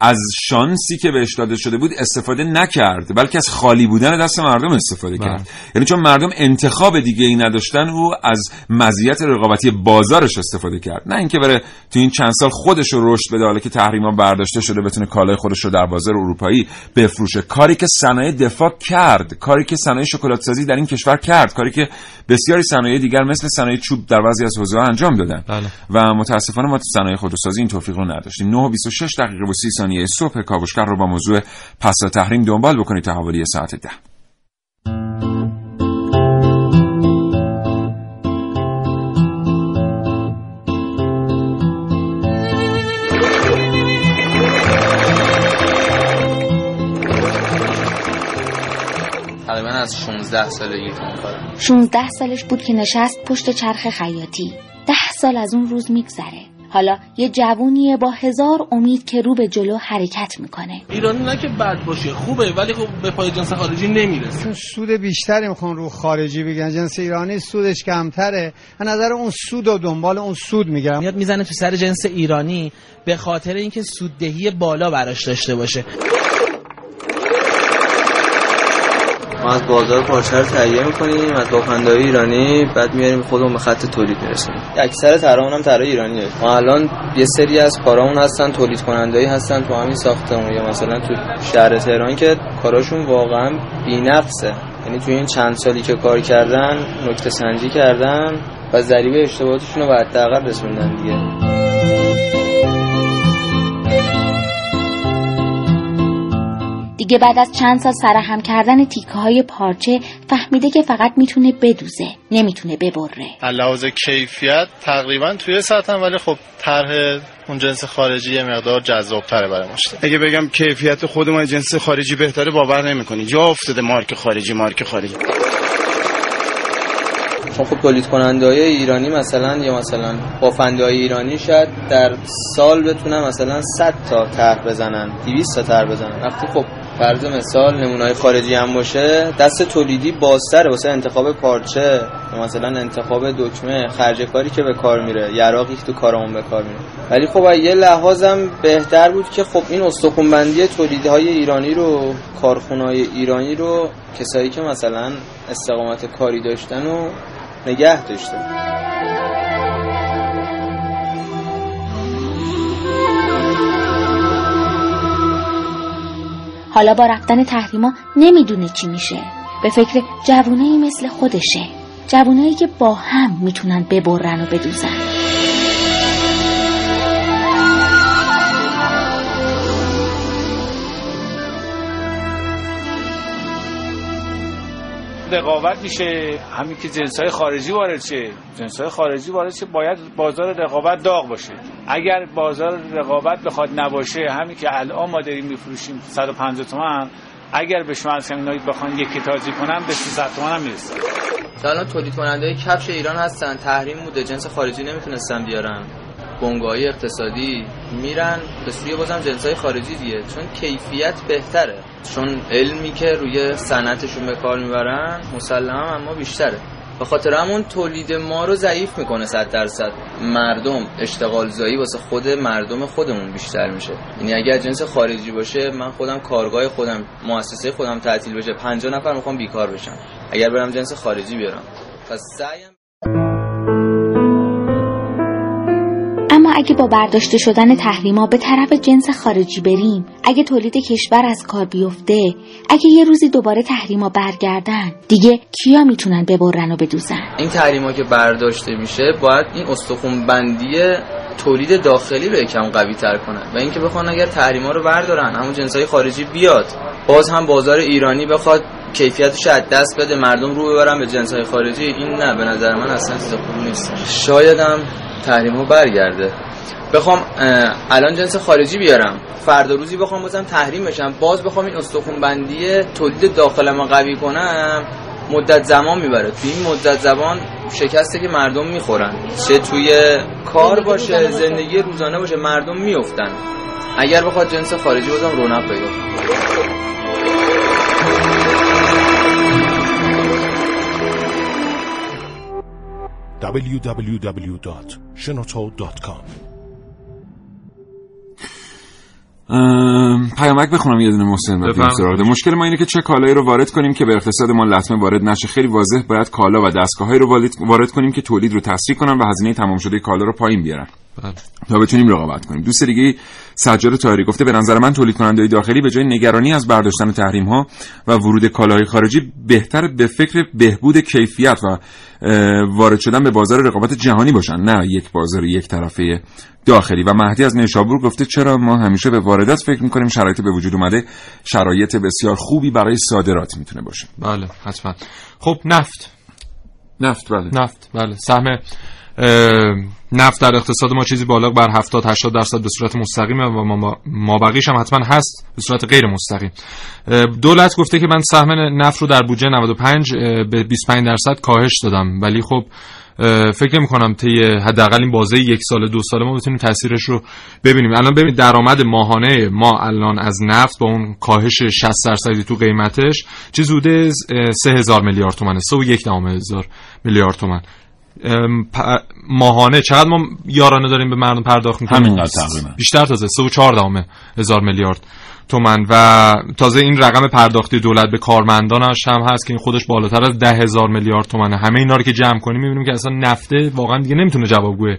از شانسی که بهش داده شده بود استفاده نکرد بلکه از خالی بودن دست مردم استفاده کرد. بله. یعنی چون مردم انتخاب دیگه ای نداشتن او از مزیت رقابتی بازارش استفاده کرد. نه اینکه بره تو این چند سال خودش رو رشد بده حالا که تحریما برداشته شده بتونه کالای خودش رو در بازار اروپایی بفروشه. کاری که صنایع دفاع کرد کاری که صنایع شکلات سازی در این کشور کرد کاری که بسیاری صنایع دیگر مثل صنایع چوب در بعضی از حوزه‌ها انجام دادن. بله. و متاسفانه ما تو صنایع خودروسازی این توفیق رو نداشتیم. 9 و 26 دقیقه و 30 ثانیه صبح کاوشگر رو با موضوع پس از تحریم دنبال بکنید تا حوالی ساعت ده. تقریبا از 16 سالگی کارم. 16 سالش بود که نشست پشت چرخ خیاطی. ده سال از اون روز میگذره. حالا یه جوونیه با هزار امید که رو به جلو حرکت می‌کنه. ایرانی نه که بد باشه خوبه ولی خب به پای جنس خارجی نمی‌رسه. چون سود بیشتری می‌خوان رو خارجی بگن. جنس ایرانی سودش کمتره. از نظر اون سود و دنبال اون سود می‌گیرم. میاد می‌زنه تو سر جنس ایرانی به خاطر اینکه سوددهی بالا براش داشته باشه. ما از بازار پارچه رو تهیه می‌کنیم از بافندهای ایرانی بعد میاریم خودمون به خط تولید میرسونیم اکثر طراحان هم طراح ایرانیه. ما الان یه سری از کارامون هستن تولید کنندهایی هستن تو همین ساختمون. یا مثلا تو شهر تهران که کاراشون واقعا بی‌نقصه. یعنی تو این چند سالی که کار کردن نکته سنجی کردن و ضریب اشتباهاتشون رو به حداقل رسوندن دیگه. دیگه بعد از چند سال سرهم کردن تیکه های پارچه فهمیده که فقط می‌تونه بدوزه نمی‌تونه ببره. لحاظ کیفیت تقریبا توی سطح ولی خب طرح اون جنس خارجی یه مقدار جذابتره برای مشتری. اگه بگم کیفیت خود ما جنس خارجی بهتره باور نمی‌کنی. جا افتاده مارک خارجی مارک خارجی. چون خب تولید کننده های ایرانی مثلا یا مثلا بافنده های ایرانی شاید در سال بتونن مثلا 100 تا طرح بزنن 200 تا طرح بزنن. وقتی خب فرض مثال نمونه خارجی هم باشه دست تولیدی بازتره واسه انتخاب پارچه مثلا انتخاب دکمه خرج کاری که به کار میره یراقی که تو کارمون به کار میره. ولی خب یه لحاظم بهتر بود که خب این استخونبندی تولیدهای ایرانی رو کارخونهای ایرانی رو کسایی که مثلا استقامت کاری داشتن و نگه داشته حالا با رفتن تحریما نمی‌دونه چی میشه. به فکر جوونایی مثل خودشه. جوونایی که با هم می‌تونن ببرن و بدوزن. رقابت میشه. همین که جنس های خارجی وارد شه. جنس های خارجی وارد شه باید بازار رقابت داغ باشه. اگر بازار رقابت بخواد نباشه همین که الان ما داریم میفروشیم 150 تومن اگر به شما از همین بخوان یکی تازی کنن به 300 تومن هم می‌رسه. الان تولید کننده کفش ایران هستن. تحریم بوده. جنس خارجی نمی‌تونستن بیارن. بنگاهی اقتصادی میرن به سوی بازم جنسای خارجی دیگه. چون کیفیت بهتره. چون علمی که روی صنعتشون به کار می‌برن مسلما اما بیشتره. به خاطر همون تولید ما رو ضعیف می‌کنه صد درصد. مردم اشتغال زایی واسه خود مردم خودمون بیشتر میشه. یعنی اگر جنس خارجی باشه من خودم کارگاه خودم مؤسسه خودم تعطیل بشه 50 نفر می‌خوام بیکار بشم. اگر برم جنس خارجی بیارم. پس سعیم اگه با برداشته شدن تحریما به طرف جنس خارجی بریم اگه تولید کشور از کار بیفته اگه یه روزی دوباره تحریما برگردن دیگه کیا می‌تونن ببرن و بدوزن؟ این تحریما که برداشته میشه باید این استخون بندی تولید داخلی رو یکم قوی تر کنن و اینکه بخوان اگر تحریما رو بردارن همون جنسای خارجی بیاد. باز هم بازار ایرانی بخواد کیفیتش از دست بده مردم رو ببرن به جنسای خارجی. این نه به نظر من اصلا چیز خوبی نیست. شاید هم تحریمو برگرده. بخوام الان جنس خارجی بیارم. فردا روزی بخوام بازم تحریم بشم. باز بخوام این استخون بندی تولید داخل ما قوی کنم مدت زمان می‌بره. توی این مدت زمان شکسته که مردم می‌خورن. چه توی کار باشه زندگی روزانه باشه مردم میفتن اگر بخواد جنس خارجی بازم رونق پیدا www.shenoto.com پیامک بخونم یه دونه محسن بریم بفرمایید. مشکل ما اینه که چه کالایی رو وارد کنیم که به اقتصاد ما لطمه وارد نشه خیلی واضح باید کالا و دستگاههایی رو وارد- وارد کنیم که تولید رو تسریع کنن و هزینه تمام شده کالا رو پایین بیارن بله. تا بتونیم رقابت کنیم دوست دیگه سجاد طاهری گفته به نظر من تولید کننده داخلی به جای نگرانی از برداشتن تحریم ها و ورود کالاهای خارجی بهتر به فکر بهبود کیفیت و وارد شدن به بازار رقابت جهانی باشن نه یک بازار یک طرفه داخلی. و مهدی از نیشابور گفته چرا ما همیشه به واردات فکر می‌کنیم شرایط به وجود اومده؟ شرایط بسیار خوبی برای صادرات می‌تونه باشه. بله حتما. خب نفت. نفت بله. نفت بله. سهم نفت در اقتصاد ما چیزی بالغ بر 70 80 درصد به صورت مستقیمه و ما, بقیش هم حتما هست به صورت غیر مستقیم. دولت گفته که من سهم نفت رو در بودجه 95 اه، به 25 درصد کاهش دادم. ولی خب فکر نمی کنم طی حداقل این بازه یک سال دو ساله ما بتونیم تاثیرش رو ببینیم. الان ببینید درآمد ماهانه ما الان از نفت با اون کاهش 60 درصدی تو قیمتش چیز حدود 3000 میلیارد تومنه 3.1 دهم هزار میلیارد تومن. ام، پ- ماهانه. چقدر ما یارانه داریم به مردم پرداخت می‌کنیم؟ همینقدر تقریبا. بیشتر تازه 3.4 دهم هزار میلیارد. تومن و تازه این رقم پرداختی دولت به کارمندانش هم هست که این خودش بالاتر از ده هزار میلیارد تومنه. همه اینا رو که جمع کنیم می‌بینیم که اصلا نفته واقعا دیگه نمی‌تونه جوابگوی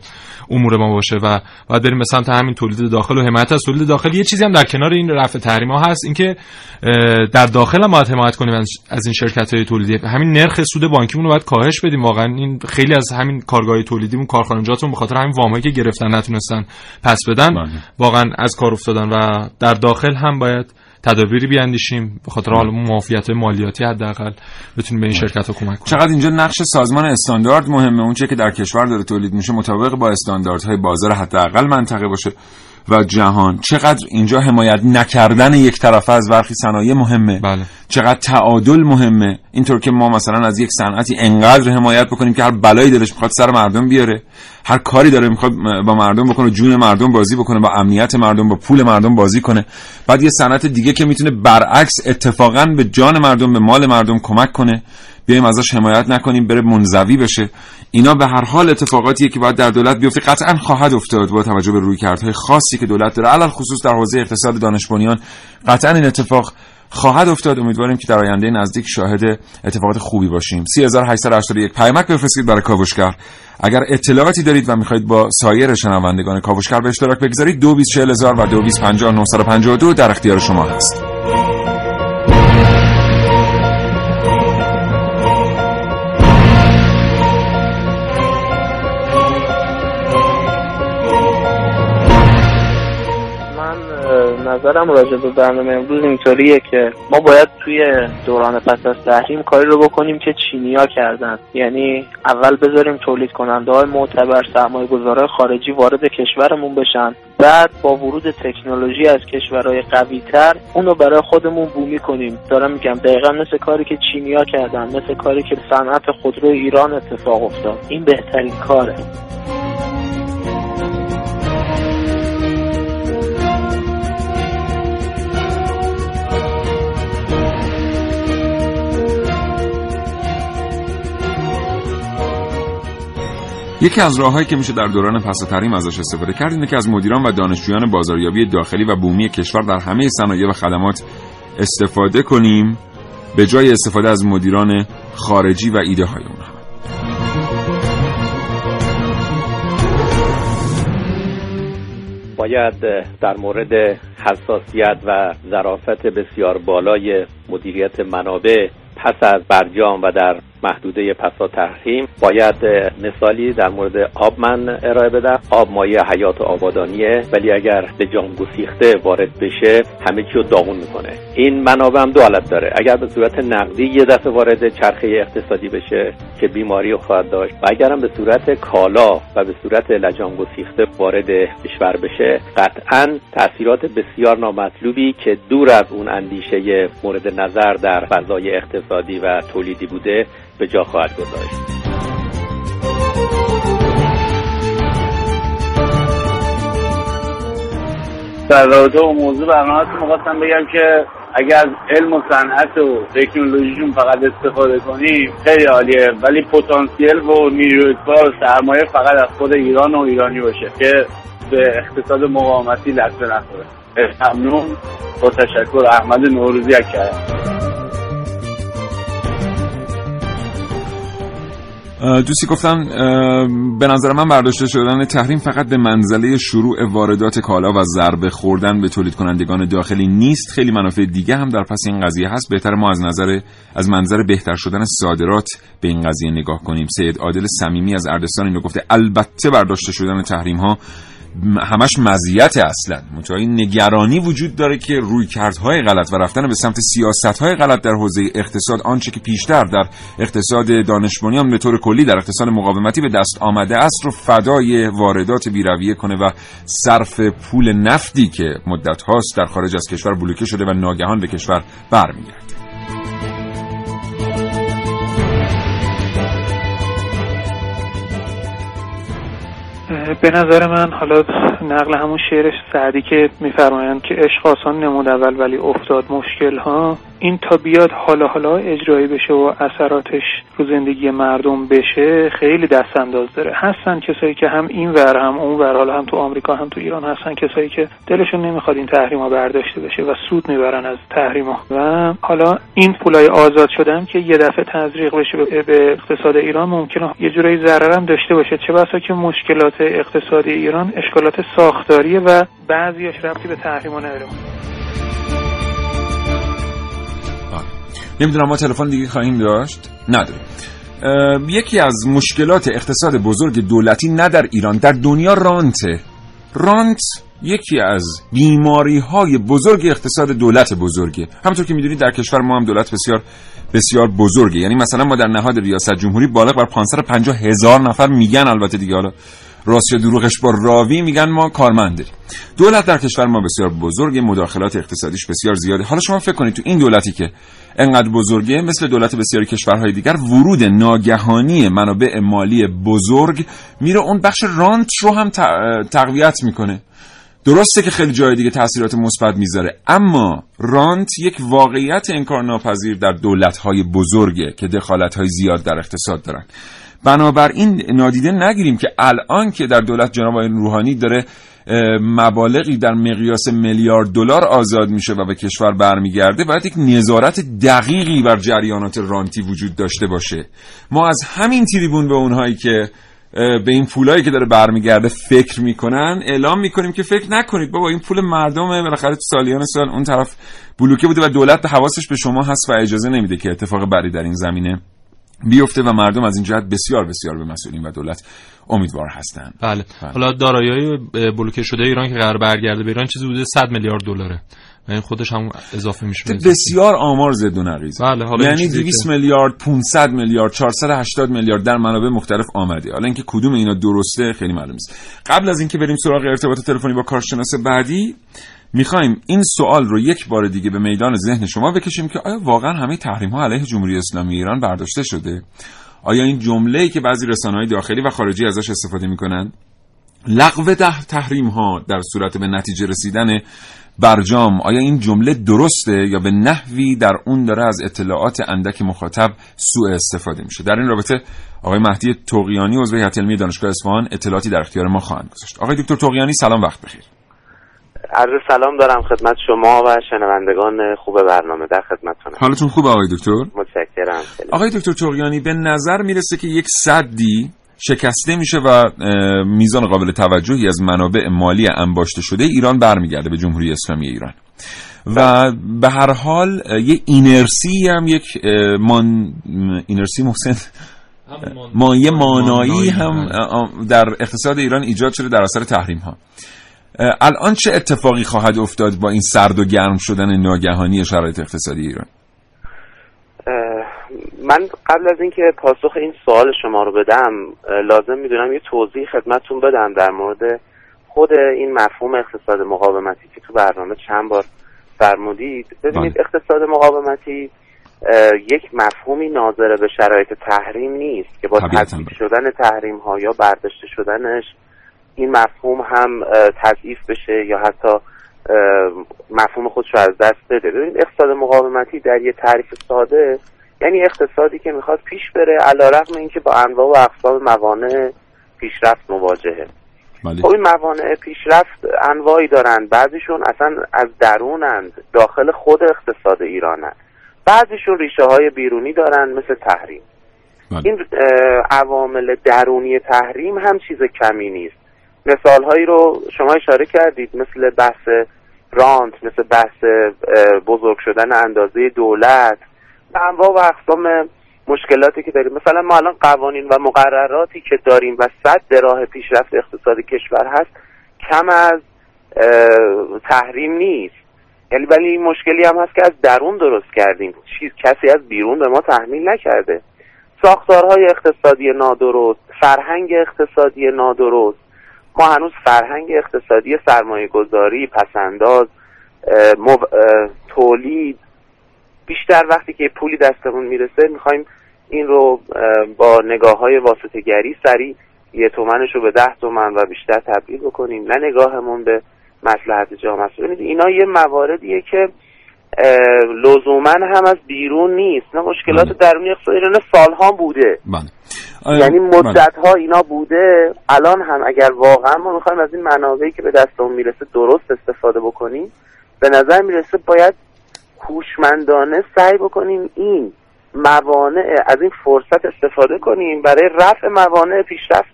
امور ما باشه و باید بریم به سمت همین تولید داخل و حمایت از تولید داخل. یه چیزی هم در کنار این رفع تحریم ها هست اینکه در داخل هم باید حمایت کنیم از- از این شرکت های تولیدی. همین نرخ سود بانکیمون رو باید کاهش بدیم. واقعا این خیلی از همین کارگاه تولیدیمون کارخانجاتمون به خاطر همین وامایی که گرفتن نتونستن پس بدن واقعا از کار افتادن و در داخل هم باید تدابیری بیاندیشیم به خاطر حالا موافیت مالیاتی حداقل بتونیم به این شرکت ها کمک کنیم. چقدر اینجا نقش سازمان استاندارد مهمه؟ اون چه که در کشور داره تولید میشه مطابق با استانداردهای بازار حداقل منطقه باشه. و جهان. چقدر اینجا حمایت نکردن یک طرفه از برخی صنایع مهمه. بله. چقدر تعادل مهمه. اینطور که ما مثلا از یک صنعتی انقدر حمایت بکنیم که هر بلایی دلش می‌خواد سر مردم بیاره. هر کاری داره می‌خواد با مردم بکنه جون مردم بازی بکنه با امنیت مردم با پول مردم بازی کنه. بعد یه صنعت دیگه که می‌تونه برعکس اتفاقا به جان مردم به مال مردم کمک کنه. بیایم ازش حمایت نکنیم بره منزوی بشه. اینا به هر حال اتفاقاتیه که باید در دولت بیفته. قطعا خواهد افتاد با توجه به رویکردهای خاصی که دولت داره. علل خصوص در حوزه اقتصاد دانش بنیان قطعا این اتفاق خواهد افتاد. امیدواریم که در آینده نزدیک شاهد اتفاقات خوبی باشیم. 3881 پیامک بفرستید برای کاوشگر. اگر اطلاعاتی دارید و می‌خواهید با سایر شنوندگان کاوشگر به اشتراک بگذارید 224000 و 2250 در اختیار شما هست. نظرم راجع به برنامه امروز اینطوریه که ما باید توی دوران پس از تحریم کاری رو بکنیم که چینیا کردن. یعنی اول بذاریم تولید کننده های معتبر سرمایه گذاره خارجی وارد کشورمون بشن. بعد با ورود تکنولوژی از کشورهای قوی تر اونو برای خودمون بومی کنیم. دارم میگم دقیقا مثل کاری که چینیا کردن مثل کاری که صنعت خودرو ایران اتفاق افتاد. این بهترین کاره. یکی از راههایی که میشه در دوران پس تحریم ازش استفاده کرد اینه که از مدیران و دانشجویان بازاریابی داخلی و بومی کشور در همه صنایع و خدمات استفاده کنیم به جای استفاده از مدیران خارجی و ایده های اونها. باید در مورد حساسیت و ظرافت بسیار بالای مدیریت منابع پس از برجام و در محدوده پسا تحریم باید مثالی در مورد آب من ارائه بدم. آب مایه حیات و آبادانیه ولی اگر به جام گسیخته وارد بشه همه چی رو داغون می‌کنه. این منابع هم دو حالت داره. اگر به صورت نقدی یه دفعه وارد چرخه اقتصادی بشه که بیماری خواهد داشت و اگر به صورت کالا و به صورت لجام گسیخته وارد کشور بشه قطعا تاثیرات بسیار نامطلوبی که دور از اون اندیشه مورد نظر در فضای اقتصادی و تولیدی بوده به جا خواهد گذاشت. در رابطه با موضوع برنامهتون می‌خواستم بگم که اگر از علم و صنعت و تکنولوژیشون فقط استفاده کنیم خیلی عالیه ولی پتانسیل و نیروی کار و سرمایه فقط از خود ایران و ایرانی باشه که به اقتصاد مقاومتی لطمه نخوره. ممنون. با تشکر احمد نوروزی کرد دوستی گفتم به نظر من برداشته شدن تحریم فقط به منزله شروع واردات کالا و ضربه خوردن به تولید کنندگان داخلی نیست. خیلی منافع دیگه هم در پس این قضیه هست. بهتر ما از نظر از منظر بهتر شدن صادرات به این قضیه نگاه کنیم. سید عادل صمیمی از اردستان اینو گفته البته برداشته شدن تحریم ها همش مزیت اصلا. متوجه نگرانی وجود داره که روی کردهای غلط و رفتن به سمت سیاست های غلط در حوزه اقتصاد آنچه که پیشتر در اقتصاد دانش به طور کلی در اقتصاد مقاومتی به دست آمده است رو فدای واردات بیرویه کنه و صرف پول نفتی که مدت هاست در خارج از کشور بلوکه شده و ناگهان به کشور برمیگرده. به نظر من حالا نقل همون شعر سعدی که میفرمایند که عشق آسان نمود اول ولی افتاد مشکل ها این تا بیاد حالا حالا اجرایی بشه و اثراتش رو زندگی مردم بشه خیلی دست انداز داره. هستن کسایی که هم این ور هم اون ور حالا هم تو آمریکا هم تو ایران هستن کسایی که دلشون نمی‌خواد این تحریما برداشته بشه و سود می‌برن از تحریما و حالا این پولای آزاد شدن که یه دفعه تزریق بشه به اقتصاد ایران ممکنه یه جورایی ضرر هم داشته باشه. چه بسا که مشکلات اقتصادی ایران اشکالات ساختاریه و بعضیش ربطی به تحریما نداره. نمی‌دونم ما تلفن دیگه خواهیم داشت؟ نداریم. یکی از مشکلات اقتصاد بزرگ دولتی نه در ایران در دنیا رانته رانت یکی از بیماری های بزرگ اقتصاد دولت بزرگه. همونطور که می‌دونید در کشور ما هم دولت بسیار بسیار بزرگه. یعنی مثلا ما در نهاد ریاست جمهوری بالغ بر 550 هزار نفر میگن البته دیگه حالا راست دروغش با راوی میگن ما کارمند داریم دولت در کشور ما بسیار بزرگ مداخلات اقتصادیش بسیار زیاده. حالا شما فکر کنید تو این دولتی که انقدر بزرگه؟ مثل دولت بسیاری کشورهای دیگر ورود ناگهانی منابع مالی بزرگ میره اون بخش رانت رو هم تقویت می‌کنه. درسته که خیلی جای دیگه تاثیرات مثبت می‌ذاره اما رانت یک واقعیت انکار ناپذیر در دولت‌های بزرگه که دخالت‌های زیاد در اقتصاد دارن. بنابراین نادیده نگیریم که الان که در دولت جناب روحانی داره مبالغی در مقیاس میلیارد دلار آزاد میشه و به کشور برمیگرده باید یک نظارت دقیقی بر جریانات رانتی وجود داشته باشه. ما از همین تریبون به اونهایی که به این پولایی که داره برمیگرده فکر می‌کنن اعلام می‌کنیم که فکر نکنید. بابا این پول مردمه. بالاخره تو سالیان سال اون طرف بلوکه بوده و دولت حواسش به شما هست و اجازه نمیده که اتفاق بری در این زمینه بیفته و مردم از این جهت بسیار بسیار به مسئولین و دولت امیدوار هستند بله. بله. حالا دارایی بلوکه شده ایران که قرار برگرده به ایران چیزی بوده 100 میلیارد دلاره. این خودش هم اضافه میشه. بسیار آمار زد و نقیض. بله حالا یعنی 200 میلیارد 500 میلیارد 480 میلیارد در منابع مختلف آمده. حالا اینکه کدوم اینا درسته خیلی معلوم نیست. قبل از اینکه بریم سراغ ارتباط تلفنی با کارشناس بعدی می‌خوایم این سوال رو یک بار دیگه به میدان ذهن شما بکشیم که آیا واقعا همه تحریم ها علیه جمهوری اسلامی ایران برداشته شده؟ آیا این جمله که بعضی رسانه‌های داخلی و خارجی ازش استفاده می‌کنن؟ لغو تحریم ها در صورت به نتیجه رسیدن برجام آیا این جمله درسته یا به نحوی در اون داره از اطلاعات اندک مخاطب سوء استفاده میشه؟ در این رابطه آقای مهدی توقیانی عضو هیئت علمی دانشگاه اصفهان اطلاعاتی در اختیار ما خواهند گذاشت. آقای دکتر توقیانی سلام وقت بخیر. عرض سلام دارم خدمت شما و شنوندگان خوب برنامه در خدمتتونم. حالتون خوبه آقای دکتر؟ آقای دکتر توقیانی به نظر می‌رسه که یک صدی شکسته میشه و میزان قابل توجهی از منابع مالی انباشته شده ایران برمیگرده به جمهوری اسلامی ایران. و به هر حال یه اینرسی هم یک مان اینرسی محسن مایه مانایی هم در اقتصاد ایران ایجاد شده در اثر تحریم ها الان چه اتفاقی خواهد افتاد با این سرد و گرم شدن ناگهانی شرایط اقتصادی ایران؟ من قبل از اینکه پاسخ این سوال شما رو بدم لازم می‌دونم یه توضیح خدمتتون بدم در مورد خود این مفهوم اقتصاد مقاومتی که تو برنامه چند بار فرمودید. ببینید بله. اقتصاد مقاومتی یک مفهومی ناظر به شرایط تحریم نیست که با تضعیف شدن تحریم ها یا برداشته شدنش این مفهوم هم تضعیف بشه یا حتی مفهوم خودش رو از دست بده. ببینید اقتصاد مقاومتی در یه تعریف ساده یعنی اقتصادی که می‌خواد پیش بره علا رقم اینکه با انواع و اقسام موانع پیشرفت مواجهه. بله. خب این موانع پیشرفت انواعی دارن. بعضیشون اصلا از درونند. داخل خود اقتصاد ایرانن بعضیشون ریشه های بیرونی دارن مثل تحریم. این اه، عوامل درونی تحریم هم چیز کمی نیست. مثال هایی رو شما اشاره کردید مثل بحث رانت مثل بحث بزرگ شدن اندازه دولت. انواع و اقسام مشکلاتی که داریم. مثلا ما الان قوانین و مقرراتی که داریم و صد راه پیشرفت اقتصادی کشور هست کم از تحریم نیست. یعنی ولی این مشکلی هم هست که از درون درست کردیم. چیز کسی از بیرون به ما تحمیل نکرده. ساختارهای اقتصادی نادرست فرهنگ اقتصادی نادرست. ما هنوز فرهنگ اقتصادی سرمایه گذاری پسنداز اه، تولید بیشتر وقتی که پولی دستمون می‌رسه می‌خوایم این رو با نگاه های واسطگری سریع یه تومنش رو به ده تومن و بیشتر تبدیل بکنیم. نه نگاهمون به مسلحت جامعه است. ببینید اینا یه مواردیه که لزوما هم از بیرون نیست. نه مشکلات درونی اقتصادی ایران سالها بوده. آیا- یعنی بله. مدت ها اینا بوده. الان هم اگر واقعا ما می‌خوایم از این منابعی که به دستمون می‌رسه درست استفاده بکنیم به نظر می‌رسه باید هوشمندانه سعی بکنیم این موانع از این فرصت استفاده کنیم برای رفع موانع پیشرفت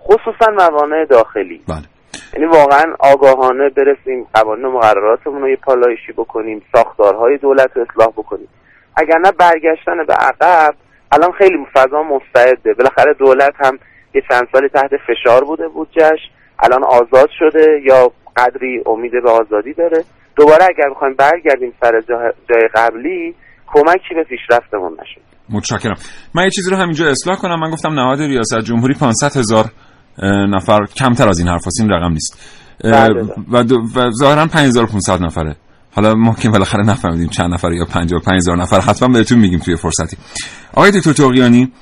خصوصا موانع داخلی. یعنی واقعا آگاهانه برسیم قوانین و مقرراتمون رو یه پالایشی بکنیم ساختارهای دولت رو اصلاح بکنیم. اگر نه برگشتن به عقب الان خیلی فضا مستعده. بالاخره دولت هم یه چند سالی تحت فشار بوده بودجش الان آزاد شده یا قدری امید به آزادی داره. دوباره اگر بخوایم برگردیم سر جای, قبلی کمکی به پیشرفتمون نشد. متشکرم. من یه چیزی رو همینجا اصلاح کنم. من گفتم نهاد ریاست جمهوری 500 هزار نفر کمتر از این حرف. این رقم نیست. اه، بله. و, دو- و ظاهرا 5500 نفره. حالا ما که بالاخره نفهمیدیم چند نفر یا 55000 نفر حتما بهتون میگیم توی فرصتی. آقای دکتر توقیانی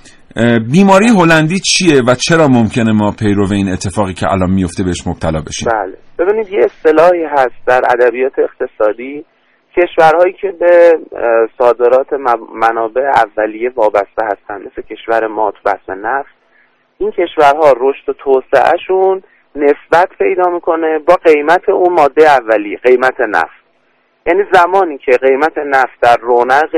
بیماری هلندی چیه و چرا ممکنه ما پیرو این اتفاقی که الان میفته بهش مبتلا بشیم؟ بله. ببینید یه اصطلاحی هست در ادبیات اقتصادی. کشورهایی که به صادرات منابع اولیه وابسته هستن مثل کشور ما تو بحث نفت این کشورها رشد و توسعهشون نسبت پیدا می‌کنه با قیمت اون ماده اولیه قیمت نفت. یعنی زمانی که قیمت نفت در رونق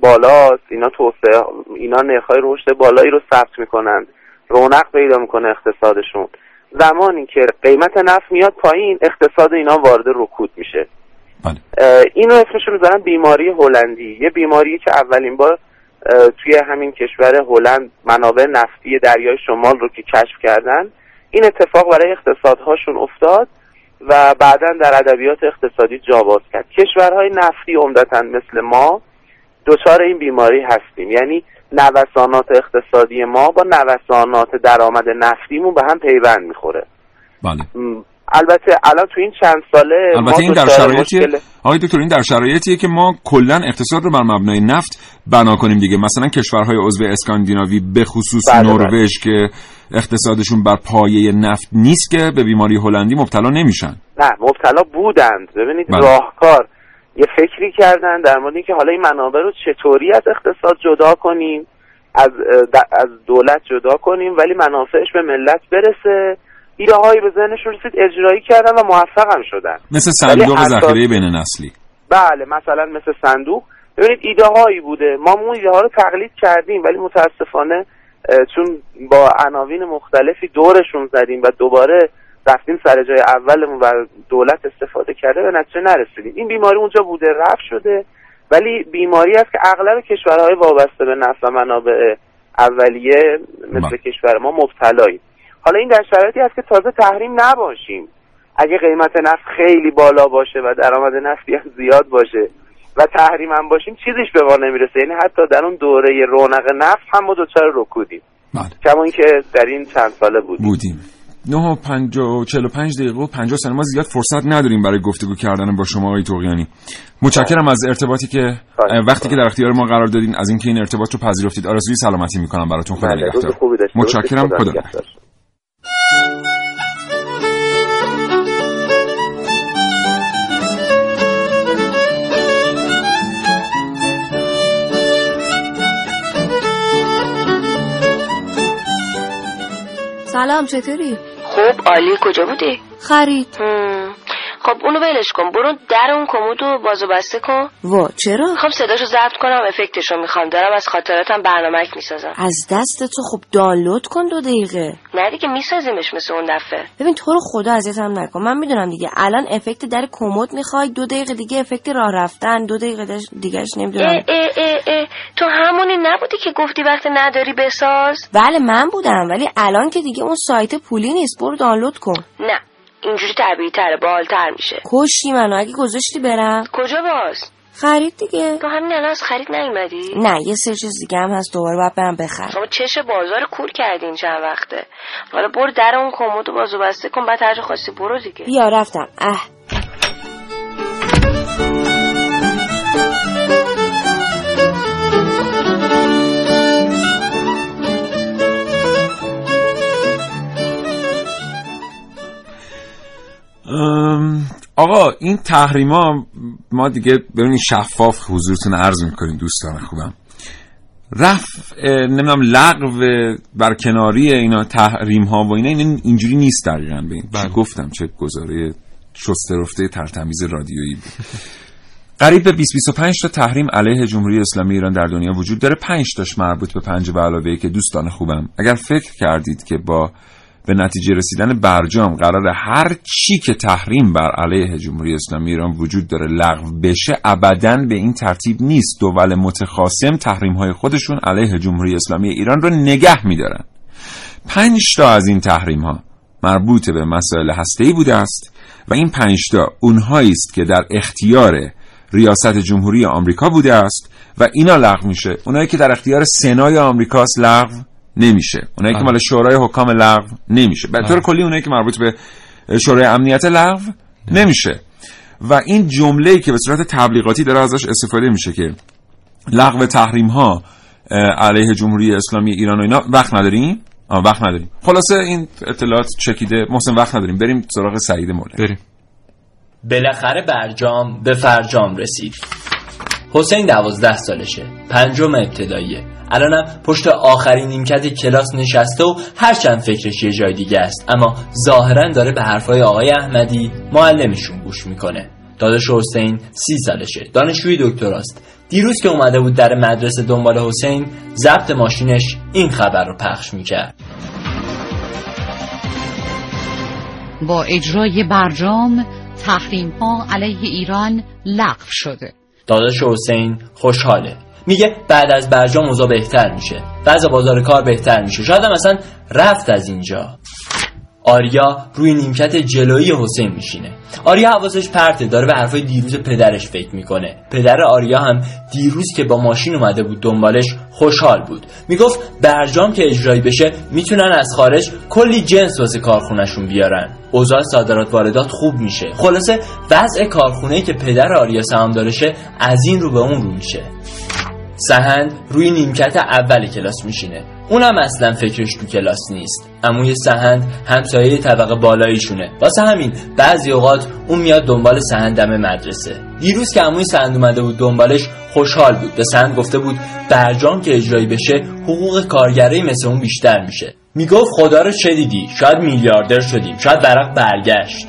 بالاست اینا توسعه اینا نرخ‌های رشد بالایی رو ثبت می‌کنن. رونق پیدا می‌کنه اقتصادشون. زمانی که قیمت نفت میاد پایین اقتصاد اینا وارد رکود میشه. اه، اینو اسمش رو می‌ذارن بیماری هلندی. یه بیماری که اولین بار توی همین کشور هلند منابع نفتی دریای شمال رو که کشف کردن این اتفاق برای اقتصادهاشون افتاد و بعدا در ادبیات اقتصادی جا باز کرد. کشورهای نفتی عمدتا مثل ما دچار این بیماری هستیم. یعنی نوسانات اقتصادی ما با نوسانات درآمد نفتیمون به هم پیوند می‌خوره. بله. البته الان تو این چند ساله البته این در مشکل آقای دکتر این در شرایطیه که ما کلا اقتصاد رو بر مبنای نفت بنا کنیم دیگه. مثلا کشورهای عضو اسکاندیناوی به خصوص بله، بله. نروژ که اقتصادشون بر پایه نفت نیست که به بیماری هلندی مبتلا نمیشن. نه مبتلا بودند. ببینید بله. راهکار یه فکری کردن در مورد اینکه حالا این منابع رو چطوری از اقتصاد جدا کنیم از از دولت جدا کنیم ولی منافعش به ملت برسه. ایده هایی به ذهنشون رسید اجرایی کردن و موفق هم شدن. مثل صندوق ذخیره بین نسلی. بله مثلا مثل صندوق. ببینید ایده هایی بوده. ما اون ایده ها رو تقلید کردیم ولی متاسفانه چون با عناوین مختلفی دورشون زدیم و دوباره رفتیم سر جای اولمون و دولت استفاده کرده به نتیجه نرسیدیم. این بیماری اونجا بوده رفت شده ولی بیماری است که اغلب کشورهای وابسته به نفت و منابع اولیه مثل کشور ما مبتلاییم. حالا این در شرایطی است که تازه تحریم نباشیم. اگه قیمت نفت خیلی بالا باشه و درآمد نفتی هم زیاد باشه و تحریم هم باشیم چیزیش به ما نمی‌رسه. یعنی حتی در اون دوره رونق نفت هم ما دچار رکودیم. کما اینکه در این چند ساله بودیم. بودیم. 9 و 5 و 45 دقیقه و 50 ثانیه. ما زیاد فرصت نداریم برای گفتگو کردن با شما آقای توقیانی. متشکرم از ارتباطی که وقتی که در اختیار ما قرار دادین از اینکه این ارتباط رو پذیرفتید. آرزوی سلامتی می‌کنم براتون. خدا بله، نگهدار. متشکرم. خدا. نگهدار. سلام چطوری؟ خب عالی کجا بودی؟ خرید. خب اونو ولش کن. برو در اون کمدو بازو بسته کن. وا چرا؟ خب صداشو ضبط کنم افکتشو می‌خوام. دارم از خاطراتم برنامهک می‌سازم. از دست تو خب دانلود کن دو دقیقه. نه دیگه میسازیمش مثل اون دفعه. ببین تو رو خدا اذیتم نکن. من می‌دونم دیگه. الان افکت در کمد می‌خوای دو دقیقه دیگه افکت راه رفتن دو دقیقه دیگهش نمی‌دونم. اه اه اه. همونی نبودی که گفتی وقت نداری بساز؟ بله من بودم ولی الان که دیگه اون سایت پولی نیست برو دانلود کن. نه اینجوری طبیعی تره بالتر میشه. کشی منو اگه گذاشتی برم. کجا باز؟ خرید دیگه. تو همین الان از خرید نیومدی؟ نه یه سه چیز دیگه هم هست دوباره باید برم بخرم. شما چش بازار کور کردین چند وقته. حالا برو در اون کمد بازو بسته کن بعد هر جا خواستی برو دیگه. بیا رفتم. اه. آقا این تحریما ما دیگه ببینید شفاف حضورتون عرض می‌کنیم دوستان خوبم. رفع نمی‌دونم لغو برکناری اینا تحریم ها و اینا این اینجوری نیست دقیقا. به این گفتم چه گزاره شسته رفته ترتمیز رادیویی بود. قریب به 20 25 تا تحریم علیه جمهوری اسلامی ایران در دنیا وجود داره. 5 تاش مربوط به پنج علاوه که دوستان خوبم. اگر فکر کردید که با به نتیجه رسیدن برجام قرار هر چی که تحریم بر علیه جمهوری اسلامی ایران وجود داره لغو بشه ابدا به این ترتیب نیست. دول متخاصم تحریم های خودشون علیه جمهوری اسلامی ایران رو نگه میدارن. پنج تا از این تحریم ها مربوط به مسائل هسته‌ای بوده است و این پنج تا اونهایی است که در اختیار ریاست جمهوری آمریکا بوده است و اینا لغو میشه. اونایی که در اختیار سنای آمریکاست لغو نمیشه. اونایی که مال شورای حکام لغو نمیشه. به طور کلی اونایی که مربوط به شورای امنیت لغو نمیشه. و این جمله که به صورت تبلیغاتی داره ازش استفاده میشه که لغو تحریم ها علیه جمهوری اسلامی ایران و اینا وقت نداریم؟ آه وقت نداریم. خلاصه این اطلاعات چکیده. محسن وقت نداریم. بریم سراغ سعید مولا بریم. بالاخره برجام به فرجام رسید حسین دوازده سالشه. پنجم ابتداییه. الانم پشت آخرین نیمکت کلاس نشسته و هرچند فکرش یه جای دیگه است. اما ظاهرا داره به حرفای آقای احمدی معلمشون گوش می‌کنه. داداش حسین سی سالشه. دانشجوی دکتراست دیروز که اومده بود در مدرسه دنبال حسین ضبط ماشینش این خبر رو پخش می‌کرد. با اجرای برجام تحریم ها علیه ایران لغو شده. داداش حسین خوشحاله. میگه بعد از برجام اوضاع بهتر میشه. وضع بازار کار بهتر میشه. شاید هم اصلا رفت از اینجا. آریا روی نیمکت جلویی حسین میشینه. آریا حواسش پرته داره به حرفای دیروز پدرش فکر می‌کنه. پدر آریا هم دیروز که با ماشین اومده بود دنبالش خوشحال بود. می‌گفت برجام که اجرایی بشه می‌تونن از خارج کلی جنس واسه کارخونهشون بیارن. اوضاع صادرات واردات خوب میشه. خلاصه وضع کارخونه که پدر آریا سهامدارشه از این رو به اون رو میشه. سهند روی نیمکت اول کلاس میشینه. اونم اصلا فکرش تو کلاس نیست. عموی سهند همسایه طبقه بالاییشونه. واسه همین بعضی اوقات اون میاد دنبال سهند دم مدرسه. دیروز که عموی سهند اومده بود دنبالش خوشحال بود. به سهند گفته بود برجام که اجرایی بشه حقوق کارگرای مثل اون بیشتر میشه. می‌گفت خدا رو چه دیدی؟ شاید میلیاردر شدیم. شاید برق برگشت.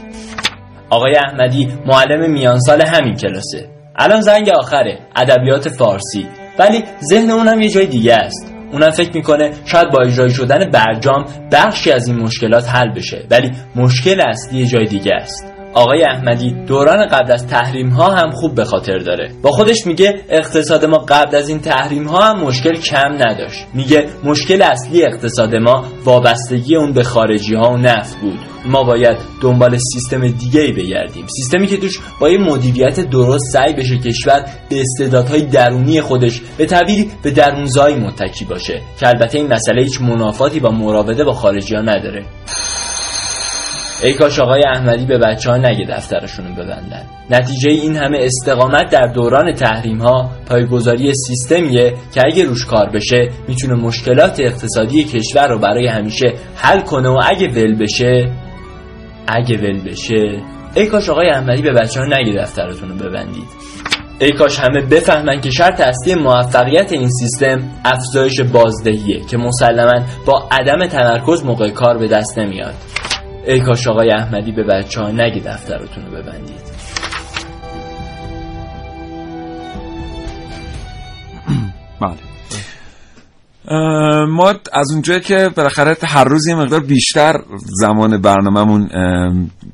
آقای احمدی معلم میانسال همین کلاسه. الان زنگ آخره. ادبیات فارسی. ولی ذهن اونم یه جای دیگه است. اونم فکر می‌کنه شاید با اجرایی شدن برجام بخشی از این مشکلات حل بشه ولی مشکل اصلی جای دیگه است. آقای احمدی دوران قبل از تحریم ها هم خوب به خاطر داره. با خودش میگه اقتصاد ما قبل از این تحریم ها هم مشکل کم نداشت. میگه مشکل اصلی اقتصاد ما وابستگی اون به خارجی ها و نفت بود. ما باید دنبال سیستم دیگه ای بگردیم. سیستمی که توش با یه مدیریت درست سعی بشه کشور به استعدادهای درونی خودش به تعبیری به درونزایی متکی باشه. که البته این مسئله هیچ منافاتی با مراوده با خارجی ها نداره. ای کاش آقای احمدی به بچه ها نگه دفترشون ببندن. نتیجه این همه استقامت در دوران تحریم ها پایگذاری سیستمیه که اگه روش کار بشه می‌تونه مشکلات اقتصادی کشور رو برای همیشه حل کنه و اگه ول بشه اگه ول بشه. ای کاش آقای احمدی به بچه ها نگه دفترتون رو ببندید. ای کاش همه بفهمن که شرط اصلی موفقیت این سیستم افزایش بازدهیه که مسلما با عدم تمرکز موقع کار به دست نمیاد. ای کاش آقای احمدی به بچه ها نگی دفترتون رو ببندید. بله. ما از اونجایی که بالاخره هر روز یه مقدار بیشتر زمان برنامهمون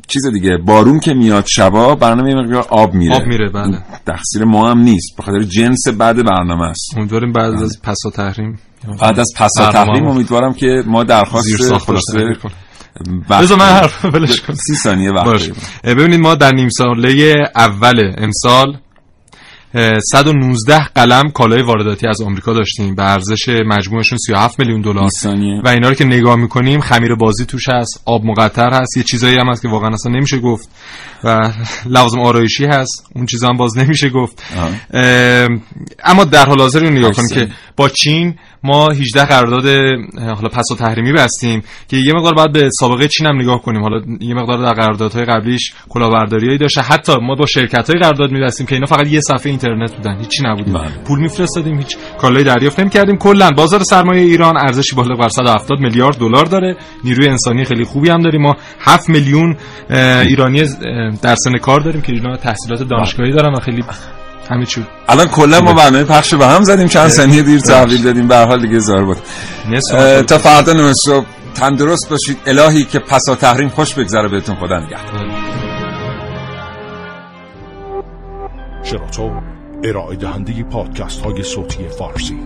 چیز دیگه بارون که میاد شبا برنامه یه مقدار آب میره. آب میره بله. تقصیر ما هم نیست. به خاطر جنس بعد برنامه است. امیدواریم بعد از پس و تحریم. بعد از پس و تحریم امیدوارم که ما درخواست بذار من حرف بلش کنم. سی ثانیه وقت ببینید ما در نیم ساله اول امسال 119 قلم کالای وارداتی از آمریکا داشتیم به ارزش مجموعشون 37 میلیون دلار. و اینا رو که نگاه می‌کنیم خمیر بازی توش هست آب مقطر هست یه چیزایی هم هست که واقعا اصلا نمیشه گفت. و لوازم آرایشی هست اون چیزا هم باز نمیشه گفت. اما در حال حاضر نگاه کنیم که با چین ما 18 قرارداد حالا پس و تحریمی بستیم که یه مقدار باید به سابقه چین هم نگاه کنیم. حالا یه مقدار در قراردادهای قبلیش کلاهبرداریایی داشته حتی ما با شرکت های قرارداد می‌بستیم که اینا فقط یه صفحه اینترنت بودن هیچی نبود. پول میفرستادیم هیچ کالای دریافت نمی‌کردیم. کلا بازار سرمایه ایران ارزشی بالغ بر 170 میلیارد دلار داره. نیروی انسانی خیلی خوبی هم داریم. ما 7 میلیون ایرانی در سن کار داریم که اینا تحصیلات دانشگاهی دارن و خیلی همه چی. الان کلا ما برنامه پخش به هم زدیم چند ثانیه دیر تحویل دادیم به حال دیگه زار بود. تا فردا صبح تندرست باشید. الهی که پسا تحریم خوش بگذره. بهتون خدا نگهدار. شراطو ارائه دهنده پادکست های صوتی فارسی.